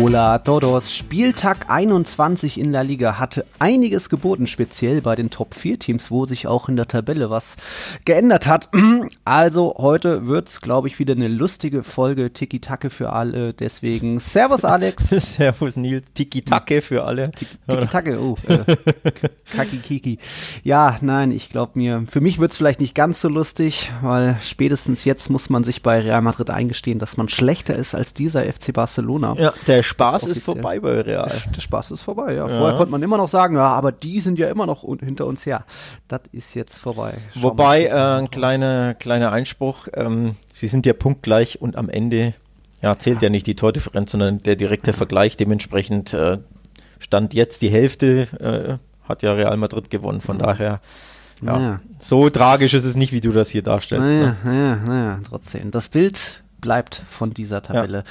Hola todos. Spieltag 21 in La Liga hatte einiges geboten, speziell bei den Top 4 Teams, wo sich auch in der Tabelle was geändert hat. Also heute wird's, glaube ich, wieder eine lustige Folge Tiki-Take für alle. Deswegen Servus Alex. Servus Nils. Tiki-Take für alle. Tiki-Take, oh. Äh, Kaki-Kiki. Ja, nein, ich glaube mir, für mich wird's vielleicht nicht ganz so lustig, weil spätestens jetzt muss man sich bei Real Madrid eingestehen, dass man schlechter ist als dieser FC Barcelona. Ja, der Spaß ist vorbei bei Real. Der, der Spaß ist vorbei, ja. Vorher konnte man immer noch sagen, ja, aber die sind ja immer noch hinter uns her. Das ist jetzt vorbei. Schauen Wobei, äh, ein kleiner, kleiner Einspruch, ähm, sie sind ja punktgleich und am Ende ja, zählt ja. ja nicht die Tordifferenz, sondern der direkte Vergleich. Dementsprechend äh, stand jetzt die Hälfte, äh, hat ja Real Madrid gewonnen. Von daher, ja, naja. so tragisch ist es nicht, wie du das hier darstellst. Naja, ne? naja, naja, trotzdem. Das Bild bleibt von dieser Tabelle.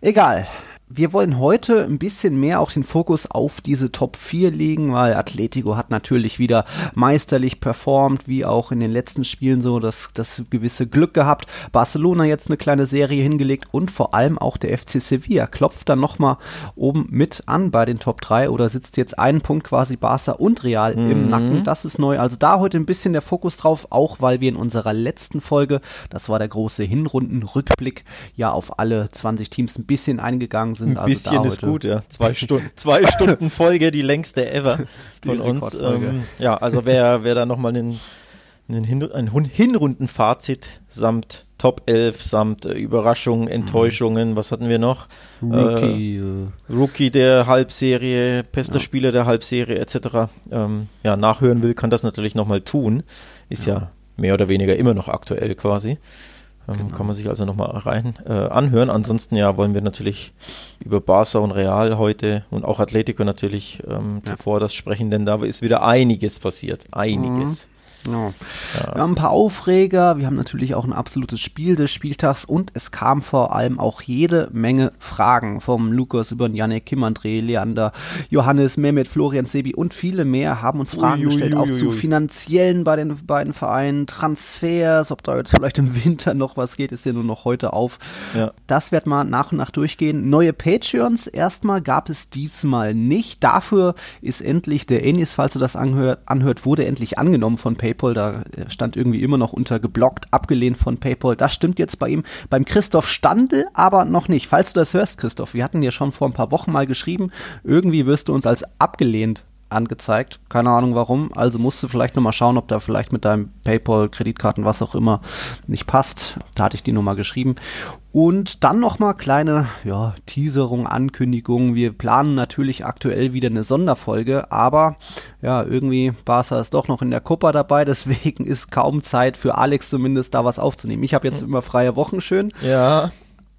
Ja. Egal wir wollen heute ein bisschen mehr auch den Fokus auf diese Top 4 legen, weil Atletico hat natürlich wieder meisterlich performt, wie auch in den letzten Spielen so das, das gewisse Glück gehabt. Barcelona jetzt eine kleine Serie hingelegt und vor allem auch der FC Sevilla klopft dann nochmal oben mit an bei den Top 3 oder sitzt jetzt einen Punkt quasi Barca und Real mhm. im Nacken. Das ist neu. Also da heute ein bisschen der Fokus drauf, auch weil wir in unserer letzten Folge, das war der große Hinrundenrückblick, ja auf alle 20 Teams ein bisschen eingegangen sind sind. Ein also bisschen ist gut, ja. Zwei Stunden, zwei Stunden Folge, die längste ever von uns. Ähm, ja, also wer, wer da nochmal einen, einen Hin ein Hinrundenfazit samt Top 11, samt äh, Überraschungen, mhm. Enttäuschungen, mhm. was hatten wir noch? Rookie. Äh, Rookie der Halbserie, bester ja. Spieler der Halbserie etc. Ähm, ja, nachhören will, kann das natürlich nochmal tun. Ist ja. ja mehr oder weniger immer noch aktuell quasi. Ähm, genau. Kann man sich also nochmal rein äh, anhören. Ansonsten ja wollen wir natürlich über Barca und Real heute und auch Atletico natürlich ähm, ja. zuvor das sprechen, denn da ist wieder einiges passiert. Einiges. Mhm. Ja. Wir haben ein paar Aufreger, wir haben natürlich auch ein absolutes Spiel des Spieltags und es kam vor allem auch jede Menge Fragen vom Lukas über Janik, Kim André, Leander, Johannes, Mehmet, Florian Sebi und viele mehr haben uns Fragen ui, gestellt, auch zu finanziellen bei den beiden Vereinen, Transfers, ob da jetzt vielleicht im Winter noch was geht, ist ja nur noch heute auf. Ja. Das wird mal nach und nach durchgehen. Neue Patreons erstmal gab es diesmal nicht. Dafür ist endlich der Enis, falls du das anhört, anhört wurde endlich angenommen von Patreon PayPal, da stand irgendwie immer noch unter geblockt, abgelehnt von PayPal. Das stimmt jetzt bei ihm. Beim Christoph Standel aber noch nicht. Falls du das hörst, Christoph, wir hatten ja schon vor ein paar Wochen mal geschrieben, irgendwie wirst du uns als abgelehnt angezeigt. Keine Ahnung warum. Also musst du vielleicht nochmal schauen, ob da vielleicht mit deinem PayPal, Kreditkarten, was auch immer nicht passt. Da hatte ich die Nummer geschrieben. Und dann nochmal kleine ja, Teaserung, Ankündigung. Wir planen natürlich aktuell wieder eine Sonderfolge, aber ja, irgendwie Barca ist doch noch in der Copa dabei, deswegen ist kaum Zeit für Alex zumindest da was aufzunehmen. Ich habe jetzt immer freie Wochen schön. Ja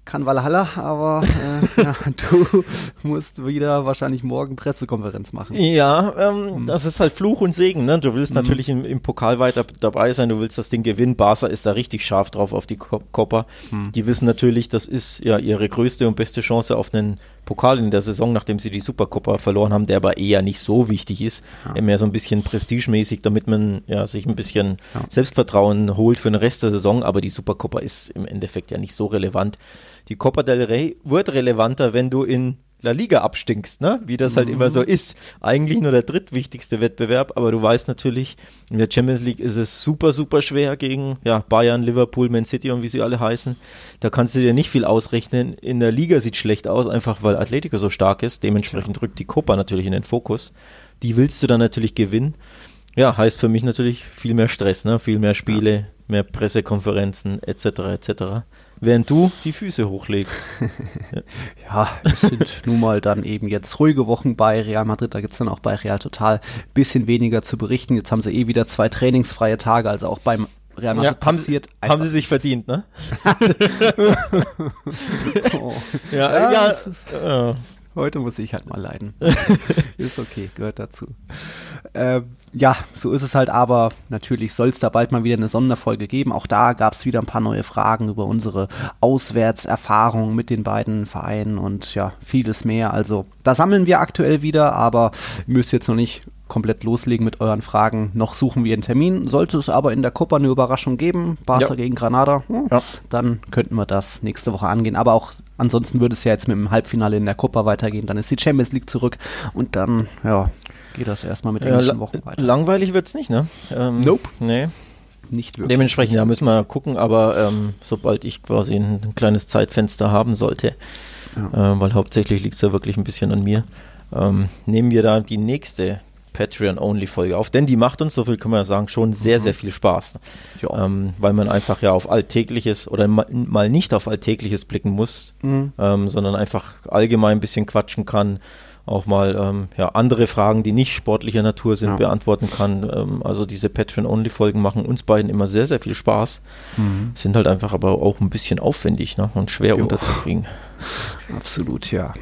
kann Valhalla, aber äh, ja, du musst wieder wahrscheinlich morgen Pressekonferenz machen. Ja, ähm, mhm. das ist halt Fluch und Segen. Ne? Du willst mhm. natürlich im, im, Pokal weiter dabei sein, du willst das Ding gewinnen. Barca ist da richtig scharf drauf auf die Copa. Mhm. Die wissen natürlich, das ist ja ihre größte und beste Chance auf einen Pokal in der Saison, nachdem sie die Supercopa verloren haben, der aber eher nicht so wichtig ist. Ja. Mehr so ein bisschen prestigemäßig, damit man ja, sich ein bisschen ja. Selbstvertrauen holt für den Rest der Saison. Aber die Supercopa ist im Endeffekt ja nicht so relevant die Copa del Rey wird relevanter, wenn du in La Liga abstinkst, ne? Wie das halt mhm. immer so ist. Eigentlich nur der drittwichtigste Wettbewerb, aber du weißt natürlich, in der Champions League ist es super, super schwer gegen ja, Bayern, Liverpool, Man City und wie sie alle heißen. Da kannst du dir nicht viel ausrechnen. In der Liga sieht schlecht aus, einfach weil Atletico so stark ist. Dementsprechend rückt die Copa natürlich in den Fokus. Die willst du dann natürlich gewinnen. Ja, heißt für mich natürlich viel mehr Stress, ne? Viel mehr Spiele, mehr Pressekonferenzen etc. etc während du die Füße hochlegst. ja, es sind nun mal dann eben jetzt ruhige Wochen bei Real Madrid. Da gibt es dann auch bei Real Total ein bisschen weniger zu berichten. Jetzt haben sie eh wieder zwei trainingsfreie Tage, also auch beim Real Madrid ja, passiert. Haben, haben sie sich verdient, ne? oh. Ja, ja, ja, Heute muss ich halt mal leiden. ist okay, gehört dazu. Ähm, ja, so ist es halt, aber natürlich soll es da bald mal wieder eine Sonderfolge geben. Auch da gab es wieder ein paar neue Fragen über unsere Auswärtserfahrungen mit den beiden Vereinen und ja, vieles mehr. Also da sammeln wir aktuell wieder, aber ihr müsst jetzt noch nicht komplett loslegen mit euren Fragen. Noch suchen wir einen Termin. Sollte es aber in der Copa eine Überraschung geben, Barca ja. gegen Granada, hm, ja. dann könnten wir das nächste Woche angehen. Aber auch ansonsten würde es ja jetzt mit dem Halbfinale in der Copa weitergehen. Dann ist die Champions League zurück und dann, ja, geht das erstmal mit den ja, Wochen weiter. Langweilig wird es nicht, ne? Ähm, nope. Nee. Nicht wirklich. Dementsprechend, da müssen wir gucken, aber ähm, sobald ich quasi ein, ein, kleines Zeitfenster haben sollte, ja. äh, weil hauptsächlich liegt es ja wirklich ein bisschen an mir, ähm, nehmen wir da die nächste Patreon-Only-Folge auf, denn die macht uns, so viel können wir ja sagen, schon sehr, mhm. sehr viel Spaß. Ähm, weil man einfach ja auf Alltägliches oder mal nicht auf Alltägliches blicken muss, mhm. ähm, sondern einfach allgemein ein bisschen quatschen kann, auch mal ähm, ja, andere Fragen, die nicht sportlicher Natur sind, ja. beantworten kann. Ähm, also diese Patreon-Only-Folgen machen uns beiden immer sehr, sehr viel Spaß. Mhm. Sind halt einfach aber auch ein bisschen aufwendig ne? und schwer jo. unterzubringen. Absolut, ja.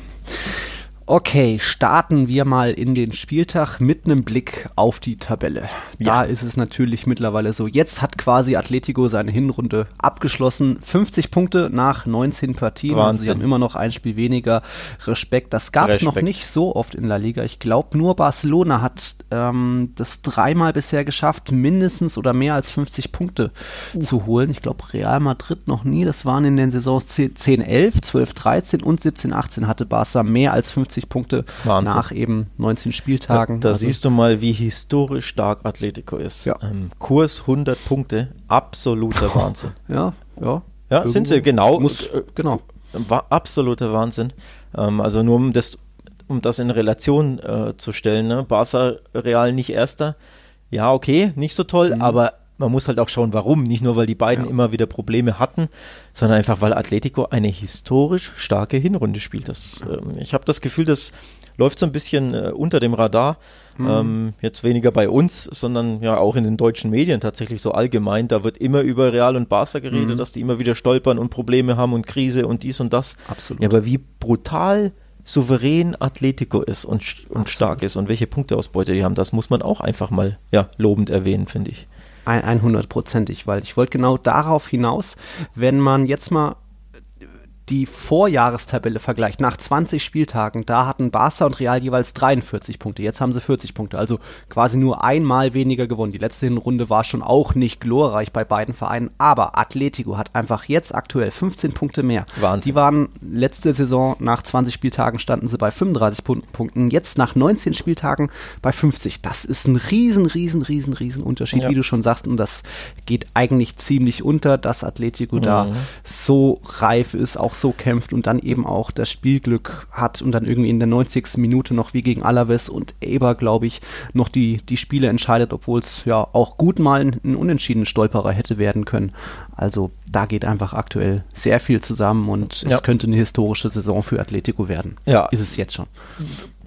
Okay, starten wir mal in den Spieltag mit einem Blick auf die Tabelle. Da ja. ist es natürlich mittlerweile so. Jetzt hat quasi Atletico seine Hinrunde abgeschlossen. 50 Punkte nach 19 Partien. Wahnsinn. Also sie haben immer noch ein Spiel weniger. Respekt. Das gab es noch nicht so oft in La Liga. Ich glaube, nur Barcelona hat ähm, das dreimal bisher geschafft, mindestens oder mehr als 50 Punkte uh. zu holen. Ich glaube, Real Madrid noch nie. Das waren in den Saisons 10, 11, 12, 13 und 17, 18 hatte Barca mehr als 50 50 Punkte Wahnsinn. nach eben 19 Spieltagen. Da, da also siehst du mal, wie historisch stark Atletico ist. Ja. Ähm, Kurs 100 Punkte, absoluter Wahnsinn. Ja, ja. Ja, sind sie, genau. Muss, äh, genau. Absoluter Wahnsinn. Ähm, also nur um das, um das in Relation äh, zu stellen, ne? Barca Real nicht erster. Ja, okay, nicht so toll, mhm. aber man muss halt auch schauen, warum. Nicht nur, weil die beiden ja. immer wieder Probleme hatten, sondern einfach, weil Atletico eine historisch starke Hinrunde spielt. Das, äh, ich habe das Gefühl, das läuft so ein bisschen äh, unter dem Radar. Mhm. Ähm, jetzt weniger bei uns, sondern ja auch in den deutschen Medien tatsächlich so allgemein. Da wird immer über Real und Barca geredet, mhm. dass die immer wieder stolpern und Probleme haben und Krise und dies und das. Absolut. Ja, aber wie brutal souverän Atletico ist und, und stark ist und welche Punkteausbeute die haben, das muss man auch einfach mal ja, lobend erwähnen, finde ich. 100%ig, weil ich wollte genau darauf hinaus, wenn man jetzt mal die Vorjahrestabelle vergleicht, nach 20 Spieltagen, da hatten Barca und Real jeweils 43 Punkte. Jetzt haben sie 40 Punkte, also quasi nur einmal weniger gewonnen. Die letzte Hinrunde war schon auch nicht glorreich bei beiden Vereinen, aber Atletico hat einfach jetzt aktuell 15 Punkte mehr. Wahnsinn. Sie waren letzte Saison nach 20 Spieltagen standen sie bei 35 Punkten, jetzt nach 19 Spieltagen bei 50. Das ist ein riesen, riesen, riesen, riesen Unterschied, ja. wie du schon sagst, und das geht eigentlich ziemlich unter, dass Atletico mhm. da so reif ist, auch so kämpft und dann eben auch das Spielglück hat und dann irgendwie in der 90. Minute noch wie gegen Alaves und Eber, glaube ich, noch die, die Spiele entscheidet, obwohl es ja auch gut mal ein unentschieden Stolperer hätte werden können. Also da geht einfach aktuell sehr viel zusammen und ja. es könnte eine historische Saison für Atletico werden. Ja. Ist es jetzt schon.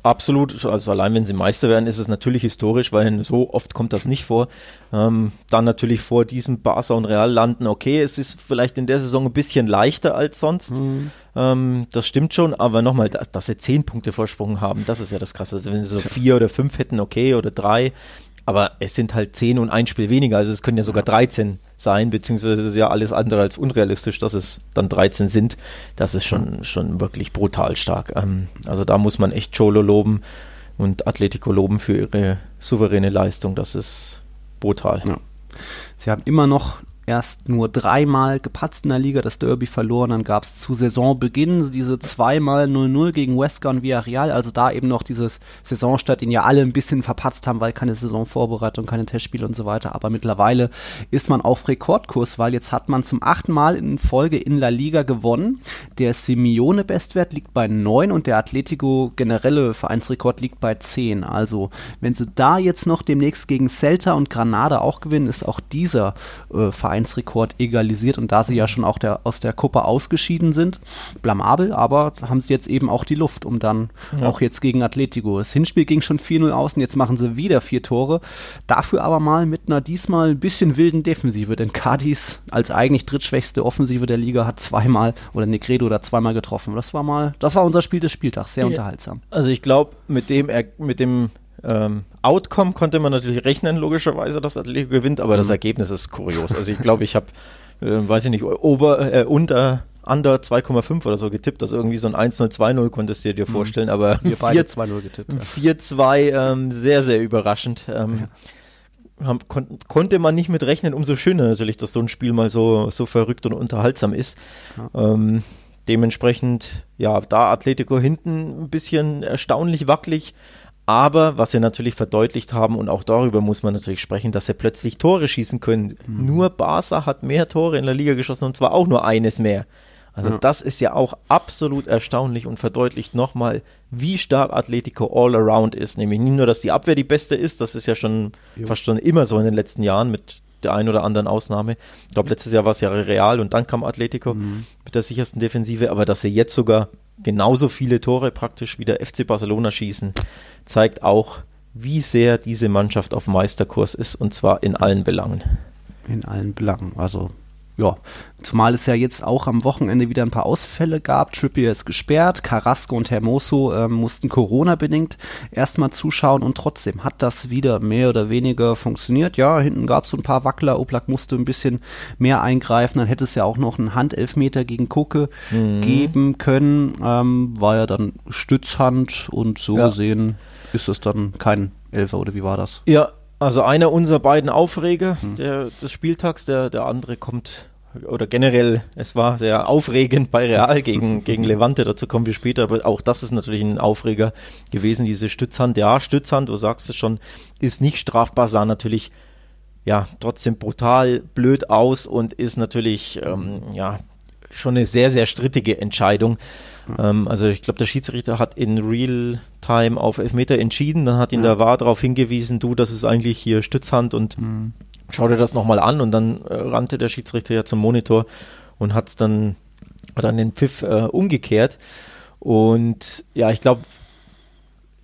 Absolut, also allein wenn sie Meister werden, ist es natürlich historisch, weil so oft kommt das nicht vor. Ähm, dann natürlich vor diesem Barca und Real landen, okay, es ist vielleicht in der Saison ein bisschen leichter als sonst. Mhm. Ähm, das stimmt schon, aber nochmal, dass, dass, sie zehn Punkte Vorsprung haben, das ist ja das Krasse. Also wenn sie so vier oder fünf hätten, okay, oder drei, aber es sind halt 10 und ein Spiel weniger, also es können ja sogar 13 sein, beziehungsweise es ist ja alles andere als unrealistisch, dass es dann 13 sind. Das ist schon, schon wirklich brutal stark. Ähm, also da muss man echt Cholo loben und Atletico loben für ihre souveräne Leistung. Das ist brutal. Ja. Sie haben immer noch erst nur dreimal gepatzt in der Liga, das Derby verloren. Dann gab es zu Saisonbeginn diese zweimal 0-0 gegen Wesker und Villarreal. Also da eben noch dieses Saisonstart, den ja alle ein bisschen verpatzt haben, weil keine Saisonvorbereitung, keine Testspiele und so weiter. Aber mittlerweile ist man auf Rekordkurs, weil jetzt hat man zum achten Mal in Folge in La Liga gewonnen. Der Simeone-Bestwert liegt bei 9 und der Atletico generelle Vereinsrekord liegt bei 10. Also wenn sie da jetzt noch demnächst gegen Celta und Granada auch gewinnen, ist auch dieser äh, Verein Vereinsrekord egalisiert und da sie ja schon auch der, aus der Kuppe ausgeschieden sind, blamabel, aber haben sie jetzt eben auch die Luft, um dann ja. auch jetzt gegen Atletico. Das Hinspiel ging schon 4-0 aus und jetzt machen sie wieder vier Tore. Dafür aber mal mit einer diesmal ein bisschen wilden Defensive, denn Cadiz als eigentlich drittschwächste Offensive der Liga hat zweimal oder Negredo da zweimal getroffen. Das war mal, das war unser Spiel des Spieltags, sehr unterhaltsam. Also ich glaube, mit dem, mit dem ähm, Outcome konnte man natürlich rechnen, logischerweise, dass Atletico gewinnt, aber mhm. das Ergebnis ist kurios. Also ich glaube, ich habe, äh, weiß ich nicht, over, äh, unter under 2,5 oder so getippt. Also irgendwie so ein 1-0, 2-0 konntest du dir mhm. vorstellen, aber wir beide 2-0 getippt. Ja. 4-2, ähm, sehr, sehr überraschend. Ähm, ja. haben, kon konnte man nicht mit rechnen, umso schöner natürlich, dass so ein Spiel mal so, so verrückt und unterhaltsam ist. Ja. Ähm, dementsprechend, ja, da Atletico hinten ein bisschen erstaunlich wackelig. Aber was sie natürlich verdeutlicht haben, und auch darüber muss man natürlich sprechen, dass sie plötzlich Tore schießen können. Mhm. Nur Barca hat mehr Tore in der Liga geschossen und zwar auch nur eines mehr. Also ja. das ist ja auch absolut erstaunlich und verdeutlicht nochmal, wie stark Atletico all around ist. Nämlich nicht nur, dass die Abwehr die beste ist, das ist ja schon jo. fast schon immer so in den letzten Jahren mit der einen oder anderen Ausnahme. Ich glaube, letztes Jahr war es ja Real und dann kam Atletico mhm. mit der sichersten Defensive, aber dass sie jetzt sogar genauso viele Tore praktisch wie der FC Barcelona schießen, zeigt auch, wie sehr diese Mannschaft auf Meisterkurs ist und zwar in allen Belangen. In allen Belangen. Also ja, zumal es ja jetzt auch am Wochenende wieder ein paar Ausfälle gab. Trippier ist gesperrt, Carrasco und Hermoso äh, mussten Corona-bedingt erstmal zuschauen und trotzdem hat das wieder mehr oder weniger funktioniert. Ja, hinten gab es so ein paar Wackler, Oblak musste ein bisschen mehr eingreifen, dann hätte es ja auch noch einen Handelfmeter gegen Koke mhm. geben können. Ähm, war ja dann Stützhand und so ja. gesehen ist es dann kein Elfer oder wie war das? Ja, also einer unserer beiden Aufreger hm. der, des Spieltags, der, der andere kommt, oder generell, es war sehr aufregend bei Real gegen, gegen Levante, dazu kommen wir später, aber auch das ist natürlich ein Aufreger gewesen, diese Stützhand. Ja, Stützhand, du sagst es schon, ist nicht strafbar, sah natürlich ja trotzdem brutal blöd aus und ist natürlich ähm, ja schon eine sehr, sehr strittige Entscheidung. Ähm, also ich glaube, der Schiedsrichter hat in Real Time auf Elfmeter entschieden, dann hat ihn ja. der war darauf hingewiesen, du, das ist eigentlich hier Stützhand und mhm. schau dir das nochmal an und dann äh, rannte der Schiedsrichter ja zum Monitor und hat dann, hat dann den Pfiff äh, umgekehrt. Und ja, ich glaube,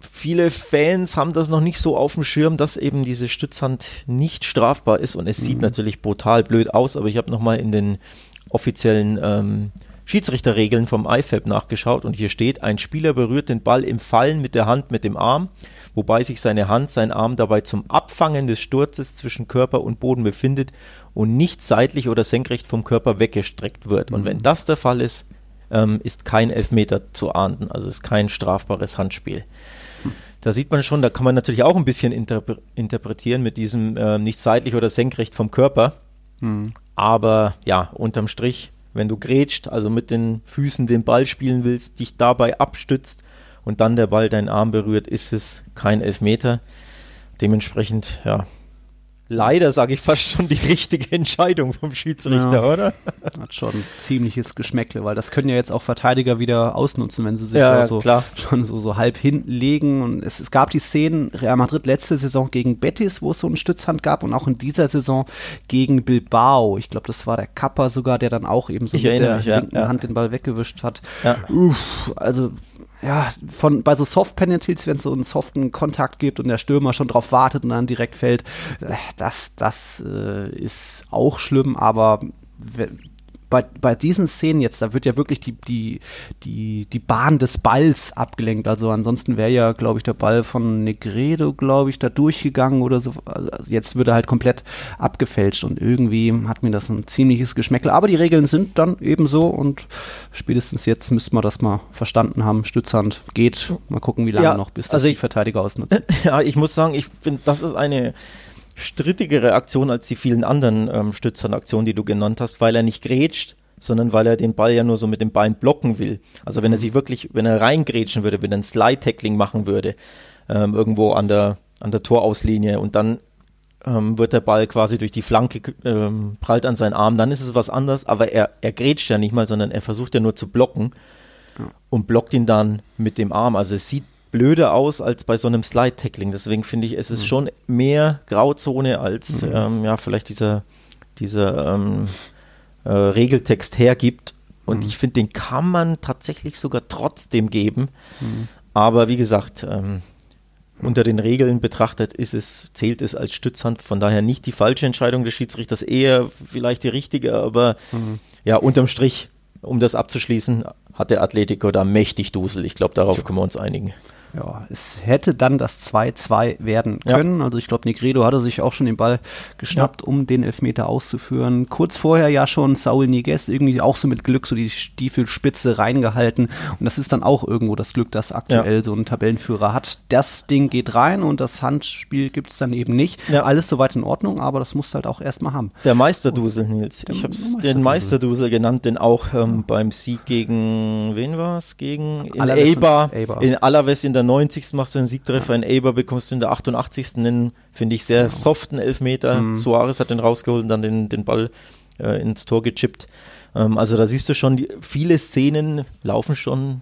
viele Fans haben das noch nicht so auf dem Schirm, dass eben diese Stützhand nicht strafbar ist und es mhm. sieht natürlich brutal blöd aus, aber ich habe nochmal in den offiziellen ähm, Schiedsrichterregeln vom IFAB nachgeschaut und hier steht, ein Spieler berührt den Ball im Fallen mit der Hand mit dem Arm, wobei sich seine Hand, sein Arm dabei zum Abfangen des Sturzes zwischen Körper und Boden befindet und nicht seitlich oder senkrecht vom Körper weggestreckt wird. Und wenn mhm. das der Fall ist, ähm, ist kein Elfmeter zu ahnden, also ist kein strafbares Handspiel. Da sieht man schon, da kann man natürlich auch ein bisschen interpre interpretieren mit diesem äh, nicht seitlich oder senkrecht vom Körper. Mhm. Aber ja, unterm Strich wenn du grätscht, also mit den Füßen den Ball spielen willst, dich dabei abstützt und dann der Ball deinen Arm berührt, ist es kein Elfmeter. Dementsprechend, ja, leider, sage ich fast schon, die richtige Entscheidung vom Schiedsrichter, ja. oder? Hat schon ein ziemliches Geschmäckle, weil das können ja jetzt auch Verteidiger wieder ausnutzen, wenn sie sich ja, so, klar. schon so, so halb hinlegen. Und es, es gab die Szenen, Real Madrid letzte Saison gegen Betis, wo es so einen Stützhand gab und auch in dieser Saison gegen Bilbao. Ich glaube, das war der Kappa sogar, der dann auch eben so ich mit der mich, linken ja, Hand den Ball weggewischt hat. Uff, also ja, von, bei so Soft Penalties, wenn es so einen soften Kontakt gibt und der Stürmer schon drauf wartet und dann direkt fällt, äh, das, das äh, ist auch schlimm, aber bei, bei diesen Szenen jetzt, da wird ja wirklich die, die, die, die Bahn des Balls abgelenkt. Also ansonsten wäre ja, glaube ich, der Ball von Negredo, glaube ich, da durchgegangen oder so. Also jetzt wird er halt komplett abgefälscht und irgendwie hat mir das ein ziemliches Geschmäckle. Aber die Regeln sind dann eben so und spätestens jetzt müsste man das mal verstanden haben. Stützhand geht. Mal gucken, wie lange ja, noch, bis das also die Verteidiger ausnutzen. Ja, ich muss sagen, ich finde, das ist eine strittigere Aktion als die vielen anderen ähm, Stützern-Aktionen, die du genannt hast, weil er nicht grätscht, sondern weil er den Ball ja nur so mit dem Bein blocken will. Also wenn er mhm. sich wirklich, wenn er reingrätschen würde, wenn er ein Slide-Tackling machen würde, ähm, irgendwo an der, an der Torauslinie und dann ähm, wird der Ball quasi durch die Flanke ähm, prallt an seinen Arm, dann ist es was anderes, aber er, er grätscht ja nicht mal, sondern er versucht ja nur zu blocken ja. und blockt ihn dann mit dem Arm. Also es sieht blöder aus als bei so einem Slide-Tackling. Deswegen finde ich, es ist mhm. schon mehr Grauzone als mhm. ähm, ja vielleicht dieser, dieser ähm, äh, Regeltext hergibt. Und mhm. ich finde, den kann man tatsächlich sogar trotzdem geben. Mhm. Aber wie gesagt, ähm, unter den Regeln betrachtet ist es, zählt es als Stützhand, von daher nicht die falsche Entscheidung des Schiedsrichters, eher vielleicht die richtige, aber mhm. ja, unterm Strich, um das abzuschließen, hat der Atletico da mächtig Dusel. Ich glaube, darauf können wir uns einigen. Ja, es hätte dann das 2-2 werden können. Ja. Also ich glaube, Negredo hatte sich auch schon den Ball geschnappt, ja. um den Elfmeter auszuführen. Kurz vorher ja schon Saul Niguez irgendwie auch so mit Glück so die Stiefelspitze reingehalten. Und das ist dann auch irgendwo das Glück, das aktuell ja. so ein Tabellenführer hat. Das Ding geht rein und das Handspiel gibt es dann eben nicht. Alles soweit in Ordnung, aber das muss halt auch erstmal haben. Der Meisterdusel, Nils. Ich habe es den Meisterdusel genannt, denn auch ähm, beim Sieg gegen, wen war es? Gegen in Eibar, in Alaves in der 90. machst du einen Siegtreffer, in Eibar bekommst du in der 88. einen, finde ich, sehr genau. soften Elfmeter. Mhm. Suarez hat den rausgeholt und dann den, den Ball äh, ins Tor gechippt. Ähm, also da siehst du schon, die, viele Szenen laufen schon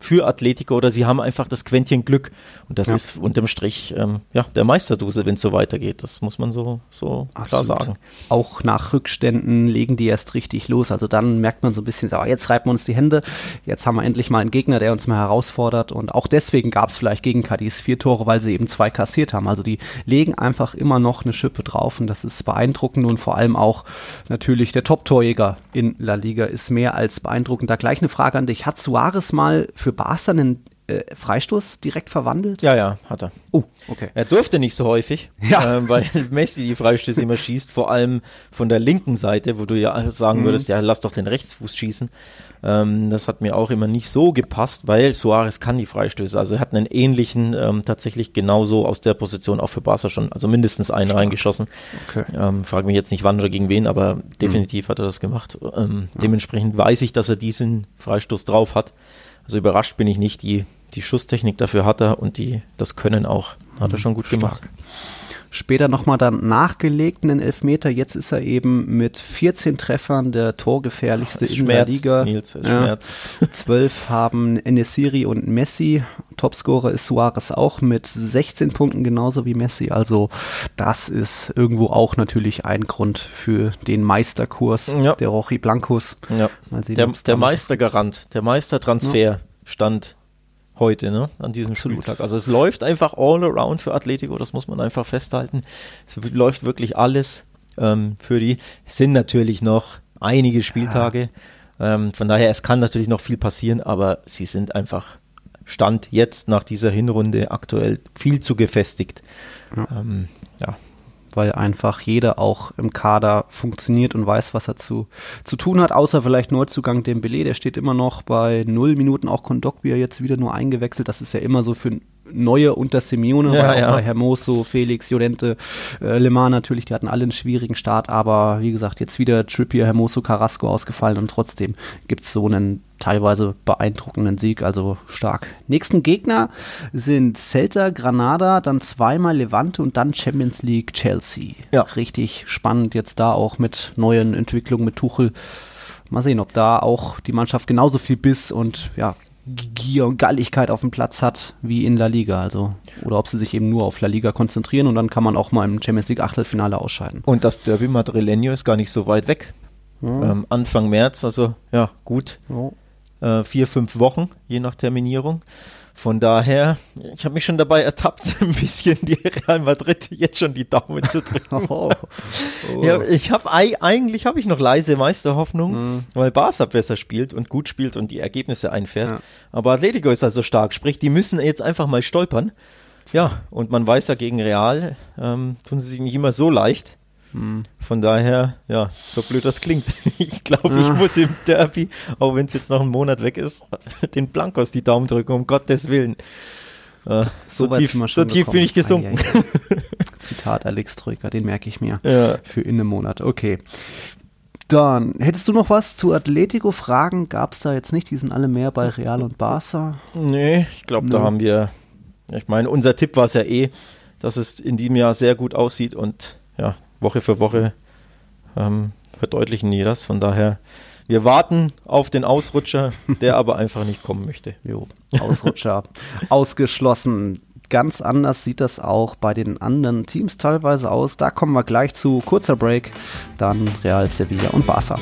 für Atletico oder sie haben einfach das Quäntchen Glück. Und das ja. ist unterm Strich ähm, ja, der Meisterdusel, wenn es so weitergeht. Das muss man so, so klar sagen. Auch nach Rückständen legen die erst richtig los. Also dann merkt man so ein bisschen, so, jetzt reiben wir uns die Hände. Jetzt haben wir endlich mal einen Gegner, der uns mal herausfordert. Und auch deswegen gab es vielleicht gegen Cadiz vier Tore, weil sie eben zwei kassiert haben. Also die legen einfach immer noch eine Schippe drauf. Und das ist beeindruckend. Und vor allem auch natürlich der Top-Torjäger in La Liga ist mehr als beeindruckend. Da gleich eine Frage an dich. Hat Suarez mal für Barca einen äh, Freistoß direkt verwandelt? Ja, ja, hat er. Oh, okay. Er durfte nicht so häufig, ja. ähm, weil Messi die Freistöße immer schießt, vor allem von der linken Seite, wo du ja sagen mhm. würdest, ja, lass doch den Rechtsfuß schießen. Ähm, das hat mir auch immer nicht so gepasst, weil Suarez kann die Freistöße. Also er hat einen ähnlichen, ähm, tatsächlich genauso aus der Position auch für Barca schon, also mindestens einen Stark. reingeschossen. Okay. Ähm, frage mich jetzt nicht wann oder gegen wen, aber definitiv mhm. hat er das gemacht. Ähm, ja. Dementsprechend weiß ich, dass er diesen Freistoß drauf hat. Also überrascht bin ich nicht. Die, die Schusstechnik dafür hat er und die, das Können auch. Hat er schon gut Stark. gemacht. Später nochmal dann nachgelegt einen Elfmeter. Jetzt ist er eben mit 14 Treffern der torgefährlichste in der Liga. Nils, es ja. Zwölf haben Enesiri und Messi. Topscorer ist Suarez auch mit 16 Punkten, genauso wie Messi. Also das ist irgendwo auch natürlich ein Grund für den Meisterkurs ja. der Rochi Blancos. Ja. Sehen, der, der Meistergarant, der Meistertransfer ja. stand heute, ne, an diesem Absolut. Spieltag. Also es läuft einfach all around für Atletico, das muss man einfach festhalten. Es läuft wirklich alles ähm, für die. Es sind natürlich noch einige Spieltage. Ja. Ähm, von daher, es kann natürlich noch viel passieren, aber sie sind einfach Stand jetzt nach dieser Hinrunde aktuell viel zu gefestigt. Ja. Ähm, ja weil einfach jeder auch im Kader funktioniert und weiß, was er zu, zu tun hat, außer vielleicht Neuzugang Dembele, der steht immer noch bei null Minuten, auch Kondogbia jetzt wieder nur eingewechselt, das ist ja immer so für neue unter Simeone, ja, ja. bei Hermoso, Felix, Jolente, äh, Lemar natürlich, die hatten alle einen schwierigen Start, aber wie gesagt, jetzt wieder Trippier, Hermoso, Carrasco ausgefallen. Und trotzdem gibt es so einen teilweise beeindruckenden Sieg, also stark. Nächsten Gegner sind Celta, Granada, dann zweimal Levante und dann Champions League Chelsea. Ja. Richtig spannend jetzt da auch mit neuen Entwicklungen mit Tuchel. Mal sehen, ob da auch die Mannschaft genauso viel Biss und ja, Gier und Galligkeit auf dem Platz hat wie in La Liga. Also, oder ob sie sich eben nur auf La Liga konzentrieren und dann kann man auch mal im Champions League Achtelfinale ausscheiden. Und das Derby Madrileño ist gar nicht so weit weg. Ja. Ähm, Anfang März, also ja, gut. Ja. Äh, vier, fünf Wochen, je nach Terminierung. Von daher, ich habe mich schon dabei ertappt, ein bisschen die Real Madrid jetzt schon die Daumen zu drücken. Oh. Oh. Ja, ich habe eigentlich habe ich noch leise Meisterhoffnung, mhm. weil Barca besser spielt und gut spielt und die Ergebnisse einfährt. Ja. Aber Atletico ist also stark, sprich, die müssen jetzt einfach mal stolpern. Ja, und man weiß ja gegen Real ähm, tun sie sich nicht immer so leicht. Von daher, ja, so blöd das klingt. Ich glaube, ich muss im Derby, auch wenn es jetzt noch einen Monat weg ist, den Blankos die Daumen drücken, um Gottes Willen. Äh, so, so tief, so tief bin ich gesunken. Ah, ja, ja. Zitat Alex Troika, den merke ich mir ja. für in einem Monat. Okay. Dann, hättest du noch was zu Atletico-Fragen? Gab es da jetzt nicht? Die sind alle mehr bei Real und Barca. Nee, ich glaube, da haben wir, ich meine, unser Tipp war es ja eh, dass es in diesem Jahr sehr gut aussieht und ja, Woche für Woche ähm, verdeutlichen die das. Von daher, wir warten auf den Ausrutscher, der aber einfach nicht kommen möchte. Jo, Ausrutscher ausgeschlossen. Ganz anders sieht das auch bei den anderen Teams teilweise aus. Da kommen wir gleich zu. Kurzer Break, dann Real Sevilla und Barca.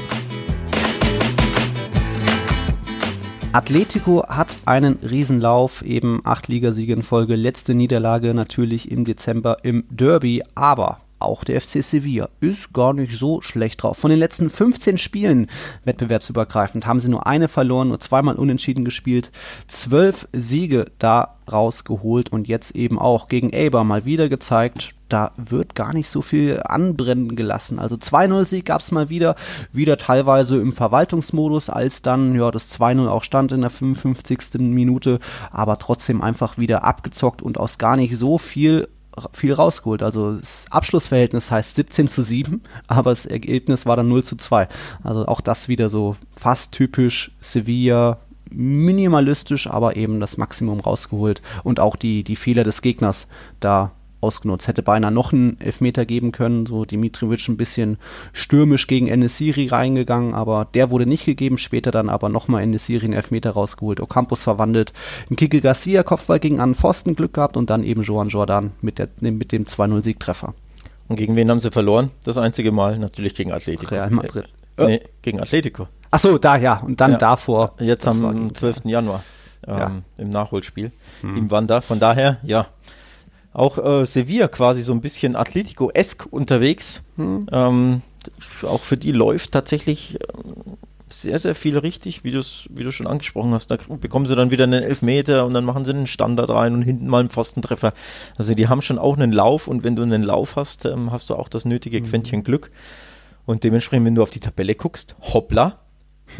Atletico hat einen Riesenlauf, eben acht Ligasiege in Folge, letzte Niederlage natürlich im Dezember im Derby, aber auch der FC Sevilla ist gar nicht so schlecht drauf. Von den letzten 15 Spielen wettbewerbsübergreifend haben sie nur eine verloren, nur zweimal unentschieden gespielt, zwölf Siege da rausgeholt und jetzt eben auch gegen Eber mal wieder gezeigt, da wird gar nicht so viel anbrennen gelassen. Also 2-0-Sieg gab es mal wieder, wieder teilweise im Verwaltungsmodus, als dann ja das 2-0 auch stand in der 55. Minute, aber trotzdem einfach wieder abgezockt und aus gar nicht so viel viel rausgeholt. Also das Abschlussverhältnis heißt 17 zu 7, aber das Ergebnis war dann 0 zu 2. Also auch das wieder so fast typisch Sevilla, minimalistisch, aber eben das Maximum rausgeholt und auch die, die Fehler des Gegners da ausgenutzt. Hätte beinahe noch einen Elfmeter geben können, so Dimitrovic ein bisschen stürmisch gegen Enesiri reingegangen, aber der wurde nicht gegeben, später dann aber nochmal Enesiri einen Elfmeter rausgeholt, Ocampos verwandelt, ein Kike Garcia Kopfball gegen an Pfosten Glück gehabt und dann eben Joan Jordan mit, der, mit dem 2-0-Siegtreffer. Und gegen wen haben sie verloren? Das einzige Mal natürlich gegen Atletico. Real Madrid. Äh, nee, gegen Atletico. Achso, da ja. Und dann ja. davor. Jetzt am 12. Januar ähm, ja. im Nachholspiel hm. im Wander. Von daher, ja, auch äh, Sevilla quasi so ein bisschen Atletico-esk unterwegs. Hm. Ähm, auch für die läuft tatsächlich äh, sehr, sehr viel richtig, wie, wie du schon angesprochen hast. Da bekommen sie dann wieder einen Elfmeter und dann machen sie einen Standard rein und hinten mal einen Pfostentreffer. Also die haben schon auch einen Lauf und wenn du einen Lauf hast, ähm, hast du auch das nötige mhm. Quäntchen Glück. Und dementsprechend, wenn du auf die Tabelle guckst, hoppla,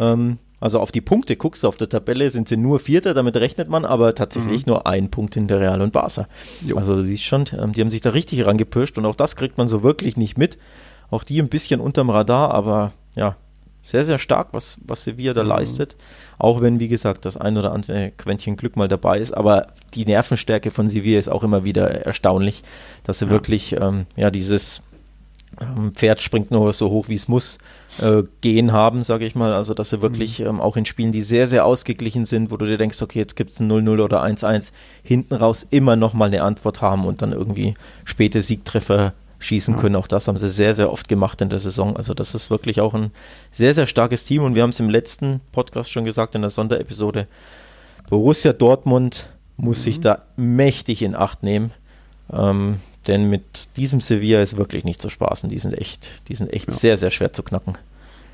ähm, also auf die Punkte guckst du auf der Tabelle, sind sie nur Vierter, damit rechnet man, aber tatsächlich mhm. nur ein Punkt hinter Real und Barca. Jo. Also du siehst schon, ähm, die haben sich da richtig rangepirscht und auch das kriegt man so wirklich nicht mit. Auch die ein bisschen unterm Radar, aber ja, sehr, sehr stark, was, was Sevilla da mhm. leistet. Auch wenn, wie gesagt, das ein oder andere Quäntchen Glück mal dabei ist. Aber die Nervenstärke von Sevilla ist auch immer wieder erstaunlich, dass sie ja. wirklich ähm, ja, dieses Pferd springt nur so hoch, wie es muss, äh, gehen haben, sage ich mal. Also, dass sie wirklich mhm. ähm, auch in Spielen, die sehr, sehr ausgeglichen sind, wo du dir denkst, okay, jetzt gibt es ein 0-0 oder 1-1, hinten raus immer nochmal eine Antwort haben und dann irgendwie späte Siegtreffer schießen können. Auch das haben sie sehr, sehr oft gemacht in der Saison. Also, das ist wirklich auch ein sehr, sehr starkes Team. Und wir haben es im letzten Podcast schon gesagt, in der Sonderepisode. Borussia Dortmund muss mhm. sich da mächtig in Acht nehmen. Ähm, denn mit diesem Sevilla ist wirklich nicht zu spaßen. Die sind echt, die sind echt ja. sehr, sehr schwer zu knacken.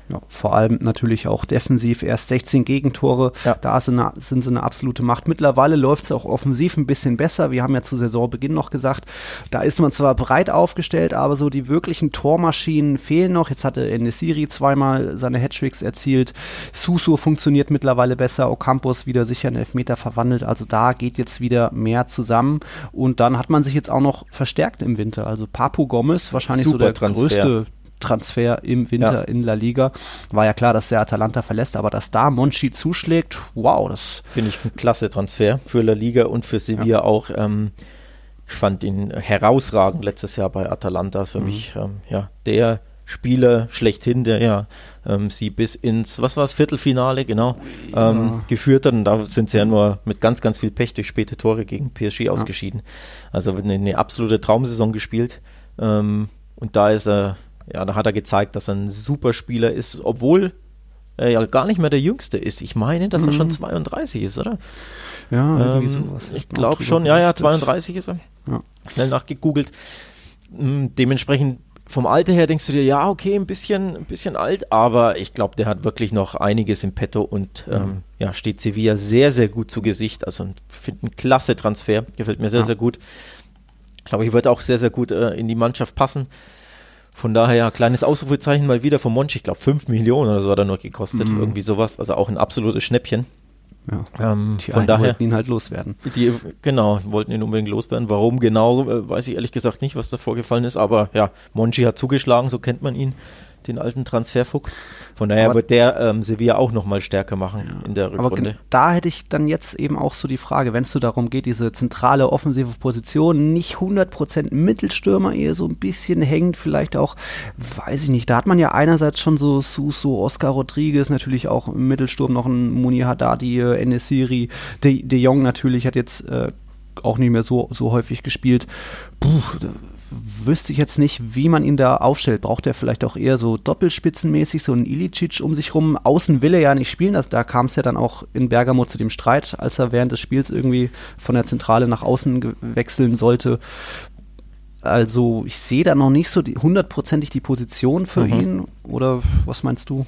Ja, vor allem natürlich auch defensiv. Erst 16 Gegentore, ja. da sind, eine, sind sie eine absolute Macht. Mittlerweile läuft es auch offensiv ein bisschen besser. Wir haben ja zu Saisonbeginn noch gesagt, da ist man zwar breit aufgestellt, aber so die wirklichen Tormaschinen fehlen noch. Jetzt hatte Enesiri zweimal seine Hattricks erzielt. Suso funktioniert mittlerweile besser. Ocampos wieder sicher in Elfmeter verwandelt. Also da geht jetzt wieder mehr zusammen. Und dann hat man sich jetzt auch noch verstärkt im Winter. Also Papu Gomez, wahrscheinlich Super so der Transfer. größte Transfer im Winter ja. in La Liga. War ja klar, dass der Atalanta verlässt, aber dass da Monchi zuschlägt, wow, das finde ich ein klasse Transfer für La Liga und für Sevilla ja. auch. Ähm, ich fand ihn herausragend letztes Jahr bei Atalanta. Für mhm. mich ähm, ja der Spieler schlechthin, der ja ähm, sie bis ins, was war es, Viertelfinale, genau, ähm, ja. geführt hat. Und da sind sie ja nur mit ganz, ganz viel Pech durch späte Tore gegen PSG ja. ausgeschieden. Also eine, eine, absolute Traumsaison gespielt. Ähm, und da ist er ja, da hat er gezeigt, dass er ein super Spieler ist, obwohl er ja gar nicht mehr der Jüngste ist. Ich meine, dass er schon 32 mhm. ist, oder? Ja, ähm, sowas. Ich glaube schon, ja, ja, 32 ist er. Ja. Schnell nachgegoogelt. Hm, dementsprechend vom Alter her denkst du dir, ja, okay, ein bisschen, ein bisschen alt, aber ich glaube, der hat wirklich noch einiges im Petto und mhm. ähm, ja, steht Sevilla sehr, sehr gut zu Gesicht. Also finde einen klasse Transfer, gefällt mir sehr, ja. sehr gut. Ich glaube, ich würde auch sehr, sehr gut äh, in die Mannschaft passen. Von daher, kleines Ausrufezeichen mal wieder von Monchi. Ich glaube, 5 Millionen oder so hat er nur gekostet. Mhm. Irgendwie sowas. Also auch ein absolutes Schnäppchen. Ja. Ähm, die von daher wollten ihn halt loswerden. Die, genau, wollten ihn unbedingt loswerden. Warum genau, äh, weiß ich ehrlich gesagt nicht, was da vorgefallen ist. Aber ja, Monchi hat zugeschlagen, so kennt man ihn den alten Transferfuchs. Von daher aber wird der ähm, Sevilla auch nochmal stärker machen ja, in der Rückrunde. Aber da hätte ich dann jetzt eben auch so die Frage, wenn es so darum geht, diese zentrale offensive Position, nicht 100% Mittelstürmer, eher so ein bisschen hängt, vielleicht auch, weiß ich nicht, da hat man ja einerseits schon so Suso, Oscar Rodriguez, natürlich auch im Mittelsturm noch ein Muni Haddadi, äh, Enesiri, De, De Jong natürlich hat jetzt äh, auch nicht mehr so, so häufig gespielt. Puh, wüsste ich jetzt nicht, wie man ihn da aufstellt. Braucht er vielleicht auch eher so doppelspitzenmäßig, so einen Ilicic um sich rum? Außen will er ja nicht spielen. Das, da kam es ja dann auch in Bergamo zu dem Streit, als er während des Spiels irgendwie von der Zentrale nach außen wechseln sollte. Also ich sehe da noch nicht so hundertprozentig die, die Position für mhm. ihn. Oder was meinst du?